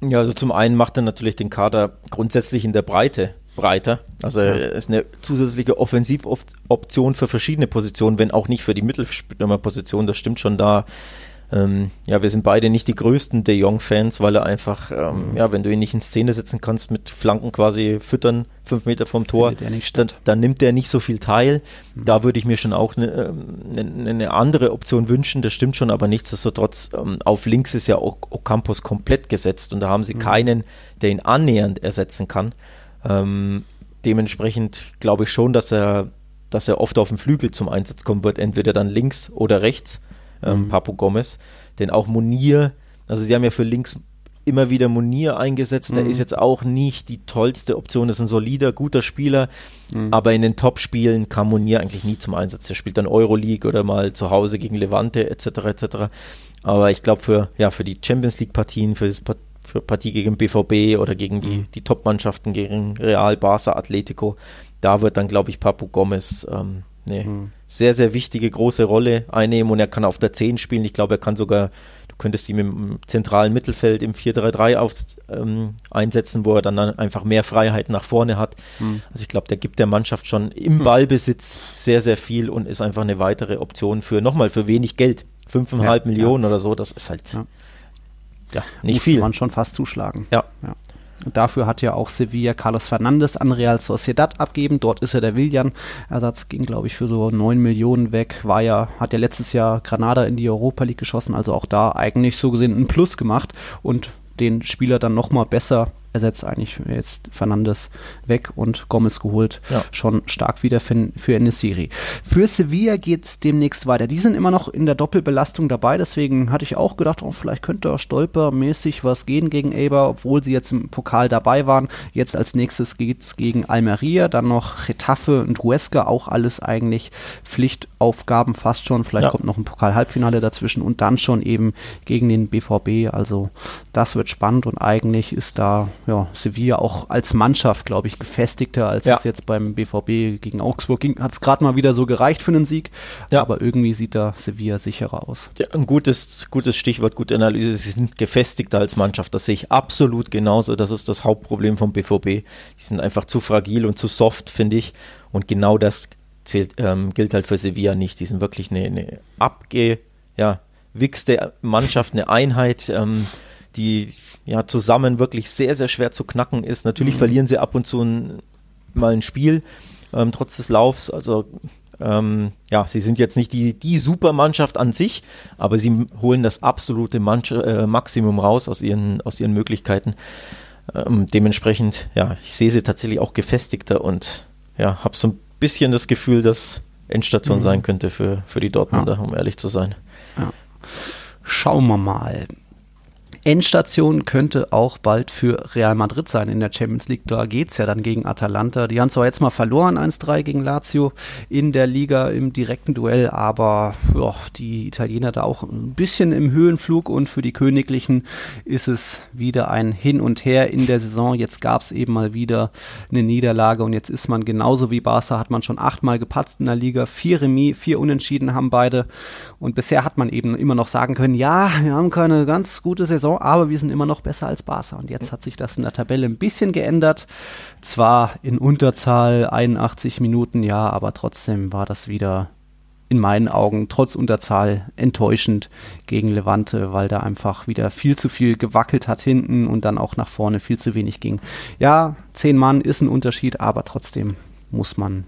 Ja, also zum einen macht er natürlich den Kader grundsätzlich in der Breite breiter. Also ja. ist eine zusätzliche Offensivoption für verschiedene Positionen, wenn auch nicht für die Mittelstürmerposition. Das stimmt schon da. Ähm, ja, wir sind beide nicht die größten De Jong-Fans, weil er einfach, ähm, mhm. ja, wenn du ihn nicht in Szene setzen kannst, mit Flanken quasi füttern, fünf Meter vom Tor, dann, dann, nimmt er nicht so viel teil. Mhm. Da würde ich mir schon auch eine, ähm, eine, andere Option wünschen, das stimmt schon, aber nichtsdestotrotz, ähm, auf links ist ja auch Ocampos komplett gesetzt und da haben sie mhm. keinen, der ihn annähernd ersetzen kann. Ähm, dementsprechend glaube ich schon, dass er, dass er oft auf dem Flügel zum Einsatz kommen wird, entweder dann links oder rechts, ähm, mhm. Papo Gomez. Denn auch Monier, also sie haben ja für links immer wieder Monier eingesetzt, der mhm. ist jetzt auch nicht die tollste Option, das ist ein solider, guter Spieler, mhm. aber in den Top-Spielen kam Monier eigentlich nie zum Einsatz. Der spielt dann Euroleague oder mal zu Hause gegen Levante etc. etc. Aber ich glaube für, ja, für die Champions League-Partien, für das für Partie gegen BVB oder gegen die, mhm. die Top-Mannschaften, gegen Real, Barca, Atletico. Da wird dann, glaube ich, Papu Gomez ähm, eine mhm. sehr, sehr wichtige, große Rolle einnehmen und er kann auf der 10 spielen. Ich glaube, er kann sogar, du könntest ihn im zentralen Mittelfeld im 4-3-3 ähm, einsetzen, wo er dann einfach mehr Freiheit nach vorne hat. Mhm. Also ich glaube, der gibt der Mannschaft schon im mhm. Ballbesitz sehr, sehr viel und ist einfach eine weitere Option für, nochmal, für wenig Geld. 5,5 ja, Millionen ja. oder so, das ist halt ja ja, nicht Musste viel. man schon fast zuschlagen. Ja. ja. Und dafür hat ja auch Sevilla Carlos Fernandes an Real Sociedad abgeben. Dort ist ja der Willian-Ersatz, ging glaube ich für so 9 Millionen weg. War ja, hat ja letztes Jahr Granada in die Europa League geschossen, also auch da eigentlich so gesehen ein Plus gemacht und den Spieler dann nochmal besser ersetzt eigentlich jetzt Fernandes weg und Gomez geholt. Ja. Schon stark wieder für, für Enesiri. Für Sevilla geht es demnächst weiter. Die sind immer noch in der Doppelbelastung dabei, deswegen hatte ich auch gedacht, oh, vielleicht könnte da stolpermäßig was gehen gegen Eber, obwohl sie jetzt im Pokal dabei waren. Jetzt als nächstes geht es gegen Almeria, dann noch Getafe und Huesca, auch alles eigentlich Pflichtaufgaben fast schon. Vielleicht ja. kommt noch ein Pokal-Halbfinale dazwischen und dann schon eben gegen den BVB. Also das wird spannend und eigentlich ist da ja, Sevilla auch als Mannschaft, glaube ich, gefestigter, als ja. es jetzt beim BVB gegen Augsburg ging. Hat es gerade mal wieder so gereicht für einen Sieg, ja. aber irgendwie sieht da Sevilla sicherer aus. Ja, ein gutes, gutes Stichwort, gute Analyse. Sie sind gefestigter als Mannschaft. Das sehe ich absolut genauso. Das ist das Hauptproblem vom BVB. Die sind einfach zu fragil und zu soft, finde ich. Und genau das zählt, ähm, gilt halt für Sevilla nicht. Die sind wirklich eine, eine abge, ja, wichste Mannschaft, eine Einheit, ähm, die ja zusammen wirklich sehr, sehr schwer zu knacken ist. Natürlich mhm. verlieren sie ab und zu ein, mal ein Spiel, ähm, trotz des Laufs. Also ähm, ja, sie sind jetzt nicht die, die Supermannschaft an sich, aber sie holen das absolute Manch äh, Maximum raus aus ihren, aus ihren Möglichkeiten. Ähm, dementsprechend, ja, ich sehe sie tatsächlich auch gefestigter und ja, habe so ein bisschen das Gefühl, dass Endstation mhm. sein könnte für, für die Dortmunder, ja. um ehrlich zu sein. Ja. Schauen wir mal. Endstation könnte auch bald für Real Madrid sein in der Champions League. Da geht es ja dann gegen Atalanta. Die haben zwar jetzt mal verloren, 1-3 gegen Lazio in der Liga im direkten Duell, aber jo, die Italiener da auch ein bisschen im Höhenflug und für die Königlichen ist es wieder ein Hin und Her in der Saison. Jetzt gab es eben mal wieder eine Niederlage und jetzt ist man genauso wie Barca, hat man schon achtmal gepatzt in der Liga, vier Remis, vier Unentschieden haben beide und bisher hat man eben immer noch sagen können, ja, wir haben keine ganz gute Saison Saison, aber wir sind immer noch besser als Barca. Und jetzt hat sich das in der Tabelle ein bisschen geändert. Zwar in Unterzahl 81 Minuten, ja, aber trotzdem war das wieder in meinen Augen trotz Unterzahl enttäuschend gegen Levante, weil da einfach wieder viel zu viel gewackelt hat hinten und dann auch nach vorne viel zu wenig ging. Ja, zehn Mann ist ein Unterschied, aber trotzdem muss man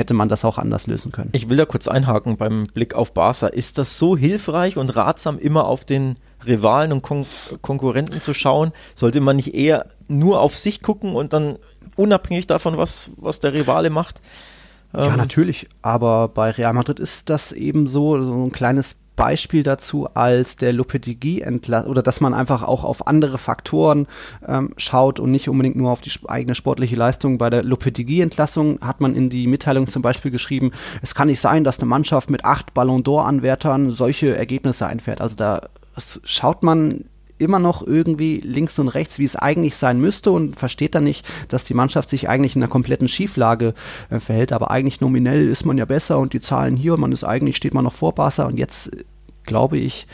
hätte man das auch anders lösen können. Ich will da kurz einhaken beim Blick auf Barca. Ist das so hilfreich und ratsam, immer auf den Rivalen und Kon Konkurrenten zu schauen? Sollte man nicht eher nur auf sich gucken und dann unabhängig davon, was, was der Rivale macht? Ja, ähm, natürlich. Aber bei Real Madrid ist das eben so, so ein kleines Beispiel dazu als der Lopetegui oder dass man einfach auch auf andere Faktoren ähm, schaut und nicht unbedingt nur auf die eigene sportliche Leistung. Bei der Lopetegui-Entlassung hat man in die Mitteilung zum Beispiel geschrieben, es kann nicht sein, dass eine Mannschaft mit acht Ballon d'Or-Anwärtern solche Ergebnisse einfährt. Also da schaut man immer noch irgendwie links und rechts, wie es eigentlich sein müsste und versteht dann nicht, dass die Mannschaft sich eigentlich in einer kompletten Schieflage äh, verhält. Aber eigentlich nominell ist man ja besser und die Zahlen hier, man ist eigentlich, steht man noch vor Barca und jetzt glaube ich,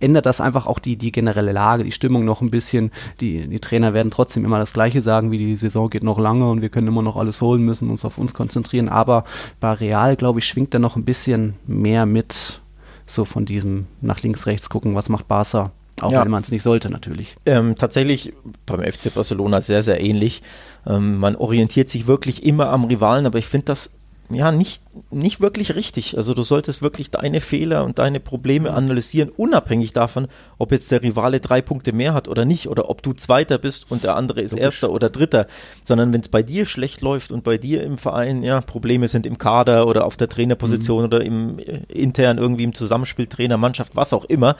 ändert das einfach auch die, die generelle Lage, die Stimmung noch ein bisschen. Die, die Trainer werden trotzdem immer das Gleiche sagen, wie die Saison geht noch lange und wir können immer noch alles holen, müssen uns auf uns konzentrieren. Aber bei Real, glaube ich, schwingt da noch ein bisschen mehr mit, so von diesem nach links, rechts gucken, was macht Barca. Auch ja. wenn man es nicht sollte, natürlich. Ähm, tatsächlich beim FC Barcelona sehr, sehr ähnlich. Ähm, man orientiert sich wirklich immer am Rivalen, aber ich finde das ja, nicht, nicht wirklich richtig. Also du solltest wirklich deine Fehler und deine Probleme analysieren, unabhängig davon, ob jetzt der Rivale drei Punkte mehr hat oder nicht, oder ob du Zweiter bist und der andere ist Logisch. Erster oder Dritter, sondern wenn es bei dir schlecht läuft und bei dir im Verein, ja, Probleme sind im Kader oder auf der Trainerposition mhm. oder im äh, intern irgendwie im Zusammenspiel Trainer, Mannschaft, was auch immer,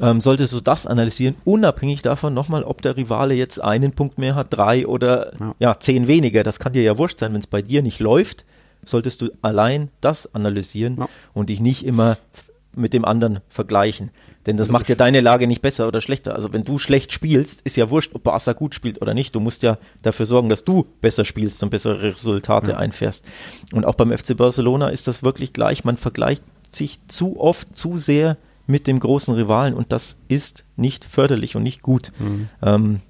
ähm, solltest du das analysieren, unabhängig davon nochmal, ob der Rivale jetzt einen Punkt mehr hat, drei oder ja, ja zehn weniger. Das kann dir ja wurscht sein, wenn es bei dir nicht läuft solltest du allein das analysieren ja. und dich nicht immer mit dem anderen vergleichen. Denn das macht ja deine Lage nicht besser oder schlechter. Also wenn du schlecht spielst, ist ja wurscht, ob Barca gut spielt oder nicht. Du musst ja dafür sorgen, dass du besser spielst und bessere Resultate ja. einfährst. Und auch beim FC Barcelona ist das wirklich gleich. Man vergleicht sich zu oft, zu sehr mit dem großen Rivalen und das ist nicht förderlich und nicht gut. Mhm. Ähm,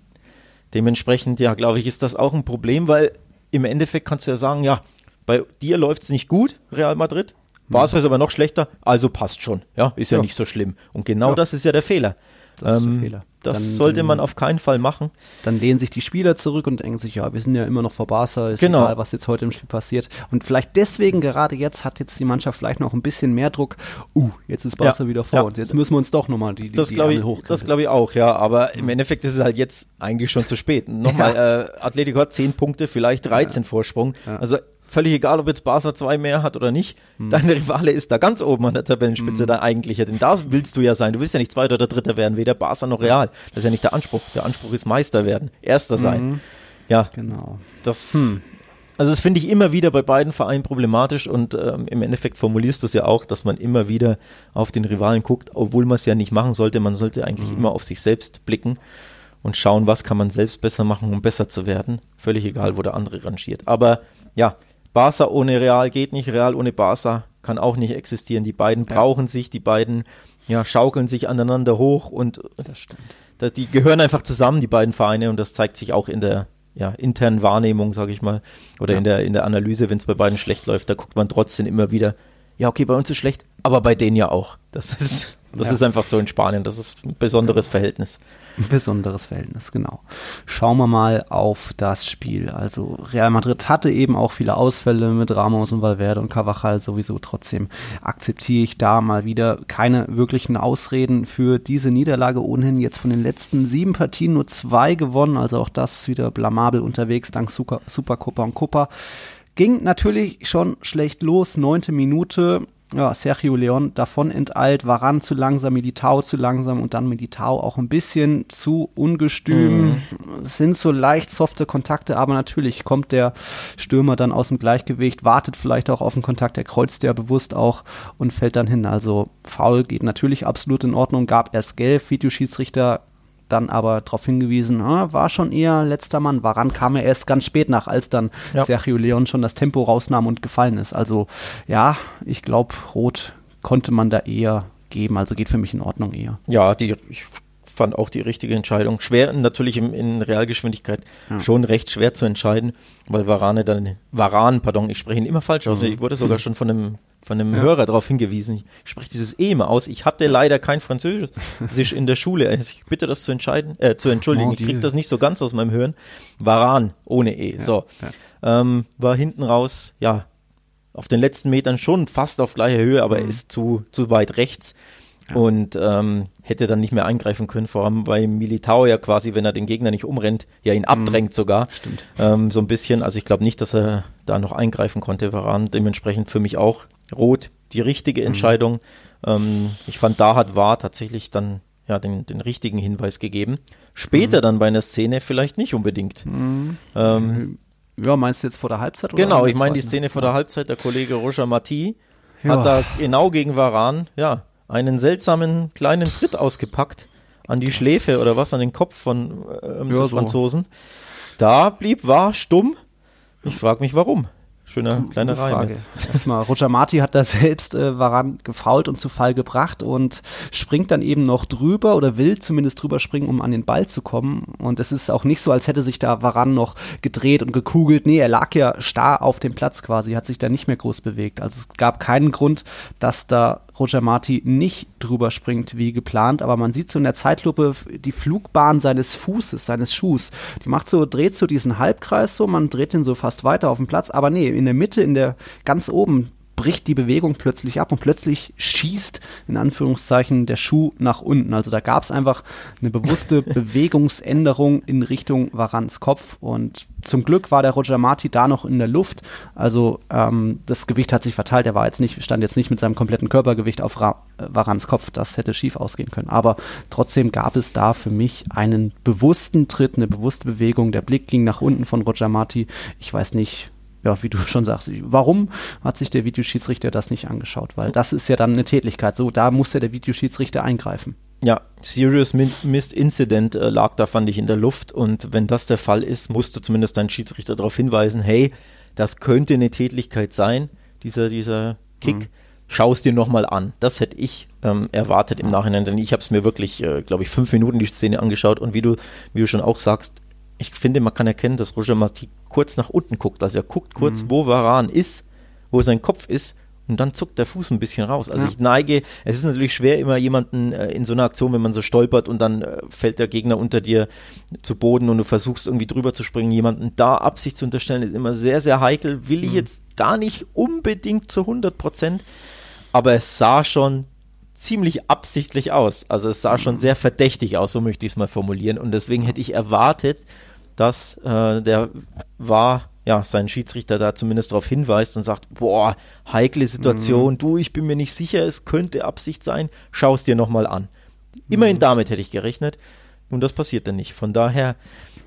dementsprechend, ja, glaube ich, ist das auch ein Problem, weil im Endeffekt kannst du ja sagen, ja, bei dir läuft es nicht gut, Real Madrid. Barca ist aber noch schlechter, also passt schon. Ja, ist ja, ja. nicht so schlimm. Und genau ja. das ist ja der Fehler. Das, ähm, Fehler. das dann, sollte man auf keinen Fall machen. Dann lehnen sich die Spieler zurück und denken sich, ja, wir sind ja immer noch vor Barca, ist genau. egal, was jetzt heute im Spiel passiert. Und vielleicht deswegen, gerade jetzt, hat jetzt die Mannschaft vielleicht noch ein bisschen mehr Druck. Uh, jetzt ist Barca ja. wieder vor uns. Jetzt müssen wir uns doch nochmal die, die, das die glaube ich, Das glaube ich auch, ja. Aber im Endeffekt ist es halt jetzt eigentlich schon zu spät. Nochmal, äh, Atletico hat 10 Punkte, vielleicht 13 Vorsprung. Also völlig egal, ob jetzt Barca zwei mehr hat oder nicht. Hm. Dein Rivale ist da ganz oben an der Tabellenspitze, hm. dein eigentlicher. Denn da willst du ja sein. Du willst ja nicht Zweiter oder Dritter werden, weder Barca noch Real. Das ist ja nicht der Anspruch. Der Anspruch ist Meister werden, Erster sein. Hm. Ja, genau. Das, hm. also das finde ich immer wieder bei beiden Vereinen problematisch und ähm, im Endeffekt formulierst du es ja auch, dass man immer wieder auf den Rivalen guckt, obwohl man es ja nicht machen sollte. Man sollte eigentlich hm. immer auf sich selbst blicken und schauen, was kann man selbst besser machen, um besser zu werden. Völlig egal, wo der andere rangiert. Aber ja, Barca ohne Real geht nicht, Real ohne Barca kann auch nicht existieren. Die beiden ja. brauchen sich, die beiden ja, schaukeln sich aneinander hoch und das. Das, die gehören einfach zusammen, die beiden Vereine, und das zeigt sich auch in der ja, internen Wahrnehmung, sage ich mal, oder ja. in, der, in der Analyse, wenn es bei beiden schlecht läuft, da guckt man trotzdem immer wieder, ja, okay, bei uns ist schlecht, aber bei denen ja auch. Das ist, das ja. ist einfach so in Spanien, das ist ein besonderes Verhältnis. Ein besonderes Verhältnis, genau. Schauen wir mal auf das Spiel. Also Real Madrid hatte eben auch viele Ausfälle mit Ramos und Valverde und Cavachal sowieso. Trotzdem akzeptiere ich da mal wieder keine wirklichen Ausreden für diese Niederlage. Ohnehin jetzt von den letzten sieben Partien nur zwei gewonnen. Also auch das wieder blamabel unterwegs dank Super, Supercopa und Copa. Ging natürlich schon schlecht los. Neunte Minute ja, Sergio Leon davon enteilt, Varan zu langsam, Militao zu langsam und dann Militao auch ein bisschen zu ungestüm. Mhm. Sind so leicht softe Kontakte, aber natürlich kommt der Stürmer dann aus dem Gleichgewicht, wartet vielleicht auch auf den Kontakt, er kreuzt ja bewusst auch und fällt dann hin. Also Foul geht natürlich absolut in Ordnung, gab erst gelb, Videoschiedsrichter dann aber darauf hingewiesen, ah, war schon eher letzter Mann. Waran kam er erst ganz spät nach, als dann ja. Sergio Leon schon das Tempo rausnahm und gefallen ist. Also ja, ich glaube, Rot konnte man da eher geben. Also geht für mich in Ordnung eher. Ja, die, ich fand auch die richtige Entscheidung. Schwer, natürlich im, in Realgeschwindigkeit ja. schon recht schwer zu entscheiden, weil Varane dann, Varan, pardon, ich spreche ihn immer falsch aus. Mhm. Ich wurde sogar schon von einem, von einem ja. Hörer darauf hingewiesen. Ich spreche dieses E immer aus. Ich hatte leider kein Französisch in der Schule. Also ich bitte das zu entscheiden, äh, zu entschuldigen. Oh, ich kriege das nicht so ganz aus meinem Hören. Varan, ohne E. Ja. So. Ähm, war hinten raus, ja, auf den letzten Metern schon fast auf gleicher Höhe, aber mhm. ist zu, zu weit rechts und ähm, hätte dann nicht mehr eingreifen können, vor allem bei Militao ja quasi, wenn er den Gegner nicht umrennt, ja ihn abdrängt mhm. sogar. Stimmt. Ähm, so ein bisschen, also ich glaube nicht, dass er da noch eingreifen konnte, Varan dementsprechend für mich auch rot, die richtige mhm. Entscheidung. Ähm, ich fand, da hat War tatsächlich dann ja den, den richtigen Hinweis gegeben. Später mhm. dann bei einer Szene vielleicht nicht unbedingt. Mhm. Ähm, ja, meinst du jetzt vor der Halbzeit? genau, ich meine die Szene vor der Halbzeit, der Kollege Roger Mati ja. hat da genau gegen Varan, ja, einen seltsamen kleinen Tritt ausgepackt an die Schläfe oder was, an den Kopf von ähm, ja, des so. Franzosen. Da blieb, war stumm. Ich frage mich, warum. Schöner kleiner Frage. Erstmal, Roger Marti hat da selbst äh, Varan gefault und zu Fall gebracht und springt dann eben noch drüber oder will zumindest drüber springen, um an den Ball zu kommen. Und es ist auch nicht so, als hätte sich da Varan noch gedreht und gekugelt. Nee, er lag ja starr auf dem Platz quasi, hat sich da nicht mehr groß bewegt. Also es gab keinen Grund, dass da Roger Marti nicht drüber springt wie geplant, aber man sieht so in der Zeitlupe die Flugbahn seines Fußes, seines Schuhs. Die macht so, dreht so diesen Halbkreis so, man dreht den so fast weiter auf dem Platz, aber nee, in der Mitte, in der ganz oben bricht die Bewegung plötzlich ab und plötzlich schießt in Anführungszeichen der Schuh nach unten. Also da gab es einfach eine bewusste Bewegungsänderung in Richtung Varans Kopf und zum Glück war der Roger Marti da noch in der Luft. Also ähm, das Gewicht hat sich verteilt. Er war jetzt nicht, stand jetzt nicht mit seinem kompletten Körpergewicht auf Ra äh, Varans Kopf. Das hätte schief ausgehen können. Aber trotzdem gab es da für mich einen bewussten Tritt, eine bewusste Bewegung. Der Blick ging nach unten von Roger Marti. Ich weiß nicht, ja, wie du schon sagst, warum hat sich der Videoschiedsrichter das nicht angeschaut? Weil das ist ja dann eine Tätigkeit. So, da muss ja der Videoschiedsrichter eingreifen. Ja, Serious Missed Incident äh, lag da, fand ich, in der Luft. Und wenn das der Fall ist, musst du zumindest deinen Schiedsrichter darauf hinweisen, hey, das könnte eine Tätigkeit sein, dieser, dieser Kick. Mhm. Schau es dir nochmal an. Das hätte ich ähm, erwartet im Nachhinein, denn ich habe es mir wirklich, äh, glaube ich, fünf Minuten die Szene angeschaut und wie du, wie du schon auch sagst, ich finde, man kann erkennen, dass Roger Marti kurz nach unten guckt. Also er guckt kurz, mhm. wo Varan ist, wo sein Kopf ist und dann zuckt der Fuß ein bisschen raus. Also ja. ich neige, es ist natürlich schwer, immer jemanden äh, in so einer Aktion, wenn man so stolpert und dann äh, fällt der Gegner unter dir zu Boden und du versuchst irgendwie drüber zu springen, jemanden da Absicht zu unterstellen, ist immer sehr, sehr heikel. Will ich mhm. jetzt gar nicht unbedingt zu 100 Prozent, aber es sah schon ziemlich absichtlich aus. Also es sah schon mhm. sehr verdächtig aus, so möchte ich es mal formulieren. Und deswegen hätte ich erwartet, dass äh, der war ja, sein Schiedsrichter da zumindest darauf hinweist und sagt, boah, heikle Situation, mhm. du, ich bin mir nicht sicher, es könnte Absicht sein, schau es dir nochmal an. Immerhin mhm. damit hätte ich gerechnet und das passiert dann nicht. Von daher,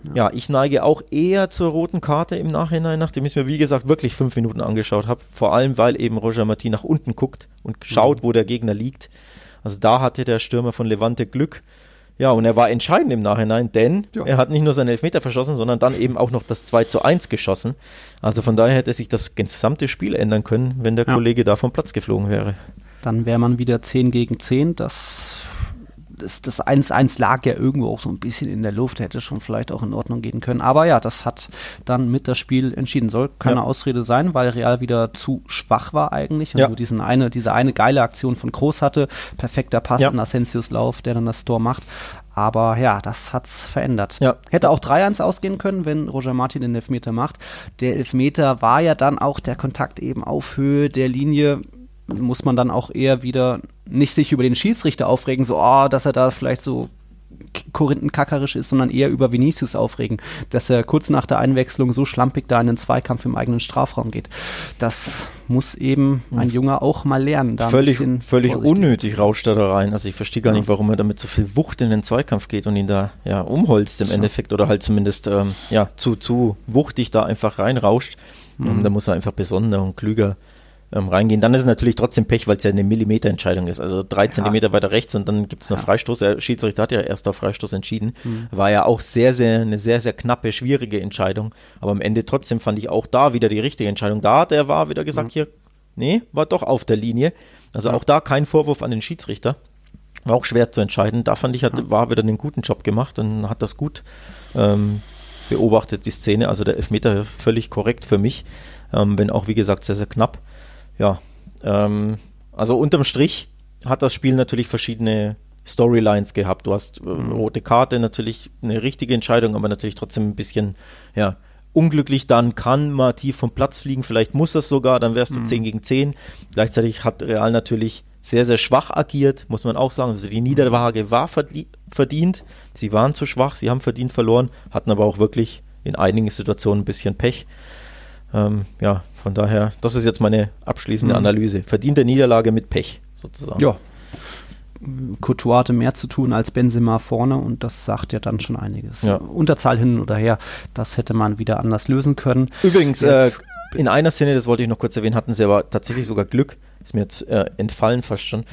ja. ja. ich neige auch eher zur roten Karte im Nachhinein, nachdem ich es mir, wie gesagt, wirklich fünf Minuten angeschaut habe. Vor allem, weil eben Roger Martin nach unten guckt und schaut, mhm. wo der Gegner liegt. Also da hatte der Stürmer von Levante Glück ja, und er war entscheidend im Nachhinein, denn ja. er hat nicht nur seinen Elfmeter verschossen, sondern dann eben auch noch das 2 zu 1 geschossen. Also von daher hätte sich das gesamte Spiel ändern können, wenn der ja. Kollege da vom Platz geflogen wäre. Dann wäre man wieder 10 gegen 10. Das das, das 1-1 lag ja irgendwo auch so ein bisschen in der Luft, hätte schon vielleicht auch in Ordnung gehen können. Aber ja, das hat dann mit das Spiel entschieden. Soll keine ja. Ausrede sein, weil Real wieder zu schwach war eigentlich. Und ja. nur diesen eine, diese eine geile Aktion von Groß hatte. Perfekter Pass ja. in Asensios Lauf, der dann das Tor macht. Aber ja, das hat's verändert. Ja. Hätte auch 3-1 ausgehen können, wenn Roger Martin den Elfmeter macht. Der Elfmeter war ja dann auch der Kontakt eben auf Höhe der Linie muss man dann auch eher wieder nicht sich über den Schiedsrichter aufregen, so, oh, dass er da vielleicht so korinthenkackerisch ist, sondern eher über Vinicius aufregen, dass er kurz nach der Einwechslung so schlampig da in den Zweikampf im eigenen Strafraum geht. Das muss eben ein Junger auch mal lernen. völlig völlig unnötig rauscht er da rein. Also ich verstehe gar ja. nicht, warum er damit so viel Wucht in den Zweikampf geht und ihn da ja umholzt im so. Endeffekt oder halt zumindest ähm, ja zu, zu wuchtig da einfach reinrauscht. Mhm. Da muss er einfach besonderer und klüger ähm, reingehen. Dann ist es natürlich trotzdem Pech, weil es ja eine Millimeterentscheidung ist. Also drei ja. Zentimeter weiter rechts und dann gibt es noch ja. Freistoß. Der Schiedsrichter hat ja erst auf Freistoß entschieden. Mhm. War ja auch sehr, sehr, eine sehr, sehr knappe, schwierige Entscheidung. Aber am Ende trotzdem fand ich auch da wieder die richtige Entscheidung. Da hat der war wieder gesagt, mhm. hier, nee, war doch auf der Linie. Also ja. auch da kein Vorwurf an den Schiedsrichter. War auch schwer zu entscheiden. Da fand ich, hat, war wieder einen guten Job gemacht und hat das gut ähm, beobachtet, die Szene. Also der Elfmeter völlig korrekt für mich. Ähm, wenn auch, wie gesagt, sehr, sehr knapp ja, ähm, also unterm Strich hat das Spiel natürlich verschiedene Storylines gehabt. Du hast äh, mhm. rote Karte, natürlich eine richtige Entscheidung, aber natürlich trotzdem ein bisschen, ja, unglücklich. Dann kann Marti vom Platz fliegen, vielleicht muss das sogar, dann wärst du mhm. 10 gegen 10. Gleichzeitig hat Real natürlich sehr, sehr schwach agiert, muss man auch sagen. Also die Niederlage war verdient. Sie waren zu schwach, sie haben verdient verloren, hatten aber auch wirklich in einigen Situationen ein bisschen Pech. Ähm, ja, von daher, das ist jetzt meine abschließende mhm. Analyse. Verdiente Niederlage mit Pech sozusagen. Ja. Courtois hatte mehr zu tun als Benzema vorne und das sagt ja dann schon einiges. Ja. Unterzahl hin oder her, das hätte man wieder anders lösen können. Übrigens, äh, in einer Szene, das wollte ich noch kurz erwähnen, hatten sie aber tatsächlich sogar Glück, ist mir jetzt äh, entfallen fast schon.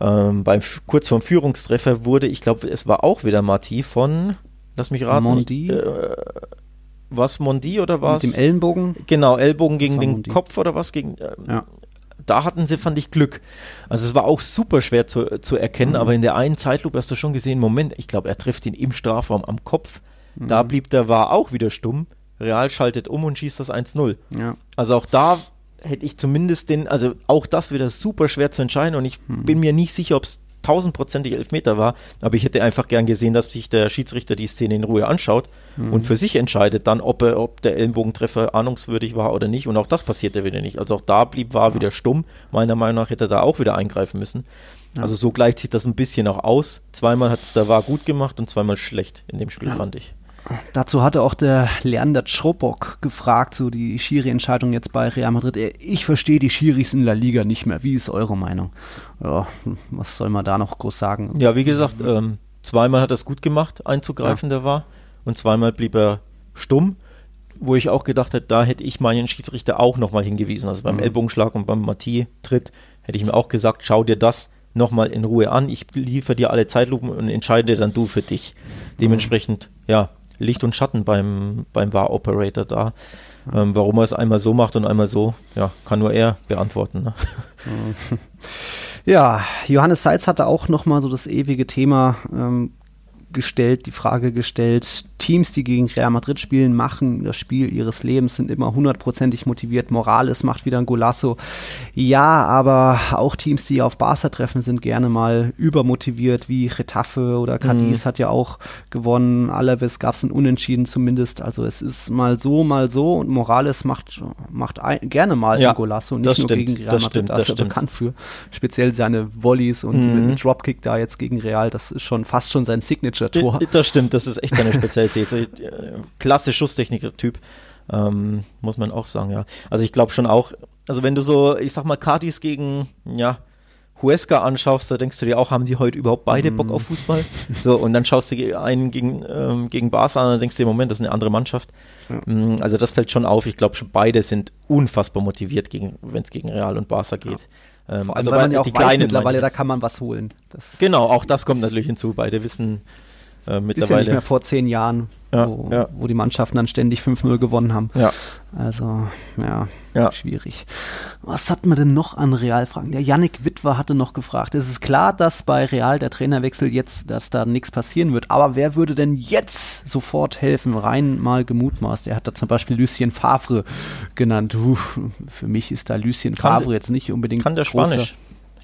Ähm, beim, kurz vorm Führungstreffer wurde, ich glaube, es war auch wieder Marti von, lass mich raten. Mondi. Äh, was Mondi oder was? Mit dem Ellenbogen? Genau, Ellbogen gegen den Mondi. Kopf oder was? Gegen, äh, ja. Da hatten sie, fand ich, Glück. Also es war auch super schwer zu, zu erkennen, mhm. aber in der einen Zeitlupe hast du schon gesehen, Moment, ich glaube, er trifft ihn im Strafraum am Kopf. Mhm. Da blieb der war auch wieder stumm. Real schaltet um und schießt das 1-0. Ja. Also auch da hätte ich zumindest den, also auch das wieder super schwer zu entscheiden und ich mhm. bin mir nicht sicher, ob es tausendprozentig Elfmeter war, aber ich hätte einfach gern gesehen, dass sich der Schiedsrichter die Szene in Ruhe anschaut mhm. und für sich entscheidet dann, ob, er, ob der Ellenbogentreffer ahnungswürdig war oder nicht und auch das passierte wieder nicht. Also auch da blieb, war ja. wieder stumm. Meiner Meinung nach hätte er da auch wieder eingreifen müssen. Ja. Also so gleicht sich das ein bisschen auch aus. Zweimal hat es der war gut gemacht und zweimal schlecht in dem Spiel, ja. fand ich. Dazu hatte auch der Leander Schropok gefragt, so die Schiri-Entscheidung jetzt bei Real Madrid. Ich verstehe die Schiris in La Liga nicht mehr. Wie ist eure Meinung? Ja, was soll man da noch groß sagen? Ja, wie gesagt, ähm, zweimal hat er es gut gemacht, einzugreifen, ja. der war. Und zweimal blieb er stumm, wo ich auch gedacht hätte, da hätte ich meinen Schiedsrichter auch nochmal hingewiesen. Also beim mhm. Ellbogenschlag und beim Matthias-Tritt hätte ich mir auch gesagt, schau dir das nochmal in Ruhe an. Ich liefere dir alle Zeitlupen und entscheide dann du für dich. Mhm. Dementsprechend, ja, Licht und Schatten beim, beim War-Operator da. Ähm, warum er es einmal so macht und einmal so, ja, kann nur er beantworten. Ne? Ja, Johannes Seitz hatte auch nochmal so das ewige Thema ähm, gestellt, die Frage gestellt, Teams, die gegen Real Madrid spielen, machen das Spiel ihres Lebens, sind immer hundertprozentig motiviert. Morales macht wieder ein Golasso. Ja, aber auch Teams, die auf Barca treffen, sind gerne mal übermotiviert, wie Retafe oder Cadiz mhm. hat ja auch gewonnen. Alaves gab es ein Unentschieden zumindest. Also es ist mal so, mal so und Morales macht, macht ein, gerne mal ja, ein Golasso, nicht nur stimmt, gegen Real Madrid. da ist er bekannt für. Speziell seine Volleys und mhm. mit Dropkick da jetzt gegen Real, das ist schon fast schon sein Signature-Tor. Das stimmt, das ist echt seine Spezialität. Qualität. So, klasse Schusstechniker-Typ. Ähm, muss man auch sagen, ja. Also ich glaube schon auch, also wenn du so, ich sag mal, Cardis gegen, ja, Huesca anschaust, da denkst du dir auch, haben die heute überhaupt beide Bock auf Fußball? So, und dann schaust du einen gegen, ähm, gegen Barca an und denkst dir, Moment, das ist eine andere Mannschaft. Ja. Mm, also das fällt schon auf. Ich glaube schon, beide sind unfassbar motiviert, wenn es gegen Real und Barca geht. Ja. Ähm, also weil man ja auch die weiß, mittlerweile, da kann man was holen. Das genau, auch das kommt natürlich hinzu. Beide wissen, äh, mittlerweile. Ist ja nicht mehr vor zehn Jahren, ja, wo, ja. wo, die Mannschaften dann ständig 5-0 gewonnen haben. Ja. Also, ja, schwierig. Was hat man denn noch an Realfragen? Der Yannick Witwer hatte noch gefragt. Es ist klar, dass bei Real der Trainerwechsel jetzt, dass da nichts passieren wird. Aber wer würde denn jetzt sofort helfen? Rein mal gemutmaßt. Er hat da zum Beispiel Lucien Favre genannt. Uh, für mich ist da Lucien Favre jetzt nicht unbedingt. Kann der Spanisch?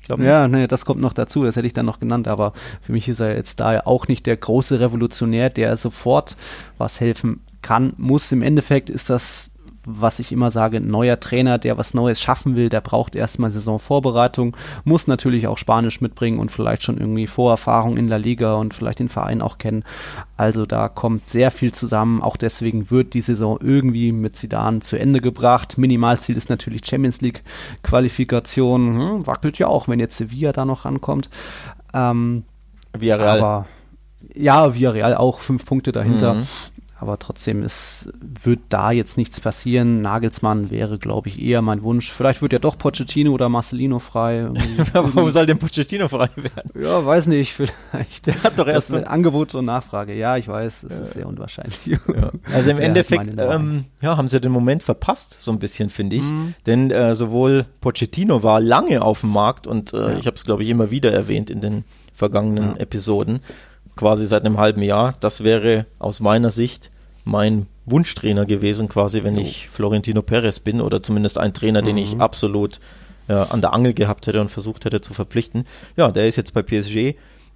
Glaube Ja, nee, das kommt noch dazu, das hätte ich dann noch genannt, aber für mich ist er jetzt da auch nicht der große Revolutionär, der sofort was helfen kann, muss. Im Endeffekt ist das was ich immer sage, ein neuer Trainer, der was Neues schaffen will, der braucht erstmal Saisonvorbereitung, muss natürlich auch Spanisch mitbringen und vielleicht schon irgendwie Vorerfahrung in La Liga und vielleicht den Verein auch kennen. Also da kommt sehr viel zusammen. Auch deswegen wird die Saison irgendwie mit Zidane zu Ende gebracht. Minimalziel ist natürlich Champions League Qualifikation. Hm, wackelt ja auch, wenn jetzt Sevilla da noch rankommt. Ähm, Villarreal. Aber ja, Villarreal auch fünf Punkte dahinter. Mhm. Aber trotzdem ist, wird da jetzt nichts passieren. Nagelsmann wäre, glaube ich, eher mein Wunsch. Vielleicht wird ja doch Pochettino oder Marcelino frei. Warum soll denn Pochettino frei werden? Ja, weiß nicht. Vielleicht. Der hat doch erst mit Angebot und Nachfrage. Ja, ich weiß, es ja. ist sehr unwahrscheinlich. Ja. Also im ja, Endeffekt ähm, ja, haben sie den Moment verpasst, so ein bisschen, finde ich. Mhm. Denn äh, sowohl Pochettino war lange auf dem Markt und äh, ich habe es, glaube ich, immer wieder erwähnt in den vergangenen Episoden quasi seit einem halben Jahr. Das wäre aus meiner Sicht mein Wunschtrainer gewesen, quasi, wenn ich Florentino Perez bin oder zumindest ein Trainer, mhm. den ich mhm. absolut äh, an der Angel gehabt hätte und versucht hätte zu verpflichten. Ja, der ist jetzt bei PSG.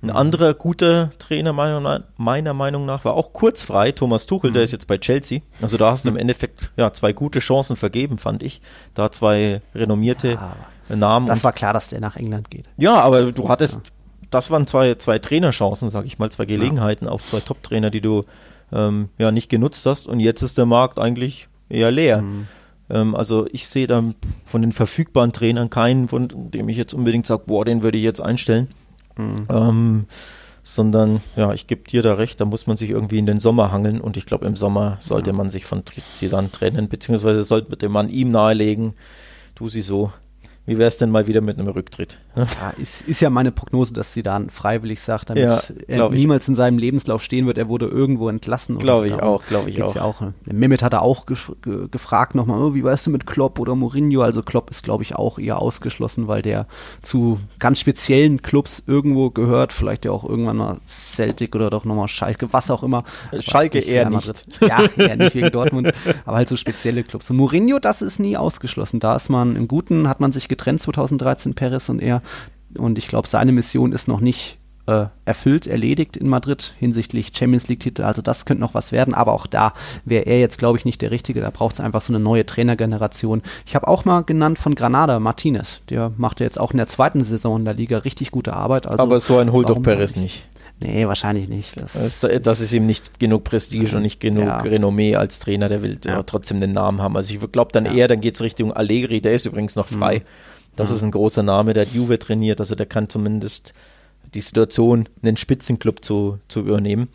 Ein mhm. anderer guter Trainer meiner, Meinung nach war auch kurzfrei, Thomas Tuchel, mhm. der ist jetzt bei Chelsea. Also da hast du im Endeffekt ja, zwei gute Chancen vergeben, fand ich. Da zwei renommierte ja, Namen. Das war klar, dass der nach England geht. Ja, aber du hattest ja das waren zwei, zwei Trainerchancen, sag ich mal, zwei Gelegenheiten ja. auf zwei Top-Trainer, die du ähm, ja nicht genutzt hast. Und jetzt ist der Markt eigentlich eher leer. Mhm. Ähm, also ich sehe da von den verfügbaren Trainern keinen, von dem ich jetzt unbedingt sage, boah, den würde ich jetzt einstellen. Mhm. Ähm, sondern ja, ich gebe dir da recht, da muss man sich irgendwie in den Sommer hangeln und ich glaube, im Sommer sollte ja. man sich von Zidane trennen, beziehungsweise sollte man ihm nahelegen, tu sie so, wie wäre es denn mal wieder mit einem Rücktritt? Ja, ist, ist ja meine Prognose, dass sie dann freiwillig sagt, damit ja, er niemals in seinem Lebenslauf stehen wird, er wurde irgendwo entlassen. Glaube ich auch, glaube ich auch. Ja auch. Mehmet hat er auch gef gefragt nochmal, oh, wie weißt du mit Klopp oder Mourinho? Also Klopp ist, glaube ich, auch eher ausgeschlossen, weil der zu ganz speziellen Clubs irgendwo gehört, vielleicht ja auch irgendwann mal Celtic oder doch nochmal Schalke, was auch immer. Schalke eher nicht. Ja, eher nicht wegen Dortmund, aber halt so spezielle Clubs. Und Mourinho, das ist nie ausgeschlossen. Da ist man im Guten, hat man sich getrennt 2013, Perez und er. Und ich glaube, seine Mission ist noch nicht äh, erfüllt, erledigt in Madrid hinsichtlich Champions League-Titel. Also das könnte noch was werden, aber auch da wäre er jetzt, glaube ich, nicht der Richtige. Da braucht es einfach so eine neue Trainergeneration. Ich habe auch mal genannt von Granada Martinez. Der macht ja jetzt auch in der zweiten Saison in der Liga richtig gute Arbeit. Also aber so ein holt doch Perez nicht. Nee, wahrscheinlich nicht. Das, das, das, ist ihm nicht genug Prestige und nicht genug ja. Renommee als Trainer. Der will ja. trotzdem den Namen haben. Also ich glaube dann eher, dann geht es Richtung Allegri. Der ist übrigens noch frei. Mhm. Das ist ein großer Name, der hat Juve trainiert. Also der kann zumindest die Situation, einen Spitzenclub zu, zu übernehmen.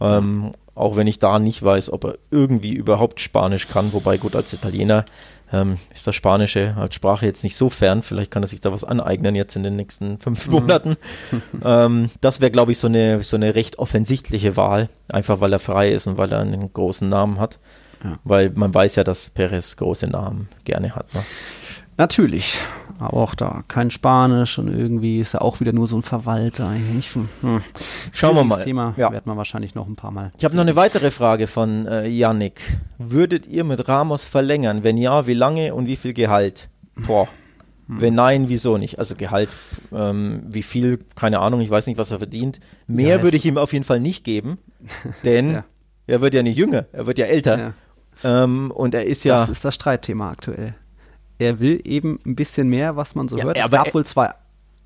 Ähm, auch wenn ich da nicht weiß, ob er irgendwie überhaupt Spanisch kann. Wobei gut, als Italiener ähm, ist das Spanische als Sprache jetzt nicht so fern. Vielleicht kann er sich da was aneignen jetzt in den nächsten fünf mhm. Monaten. ähm, das wäre, glaube ich, so eine, so eine recht offensichtliche Wahl. Einfach weil er frei ist und weil er einen großen Namen hat. Ja. Weil man weiß ja, dass Perez große Namen gerne hat. Ne? Natürlich, aber auch da kein Spanisch und irgendwie ist er auch wieder nur so ein Verwalter. Hm. Schauen wir mal. Thema ja. werden wir wahrscheinlich noch ein paar Mal. Ich habe noch eine weitere Frage von äh, Yannick. Würdet ihr mit Ramos verlängern? Wenn ja, wie lange und wie viel Gehalt? Boah. Hm. Wenn nein, wieso nicht? Also Gehalt, ähm, wie viel, keine Ahnung, ich weiß nicht, was er verdient. Mehr ja, würde ich ihm auf jeden Fall nicht geben, denn ja. er wird ja nicht jünger, er wird ja älter. Ähm, und er ist ja. Das ist das Streitthema aktuell er will eben ein bisschen mehr, was man so ja, hört. Es gab wohl zwei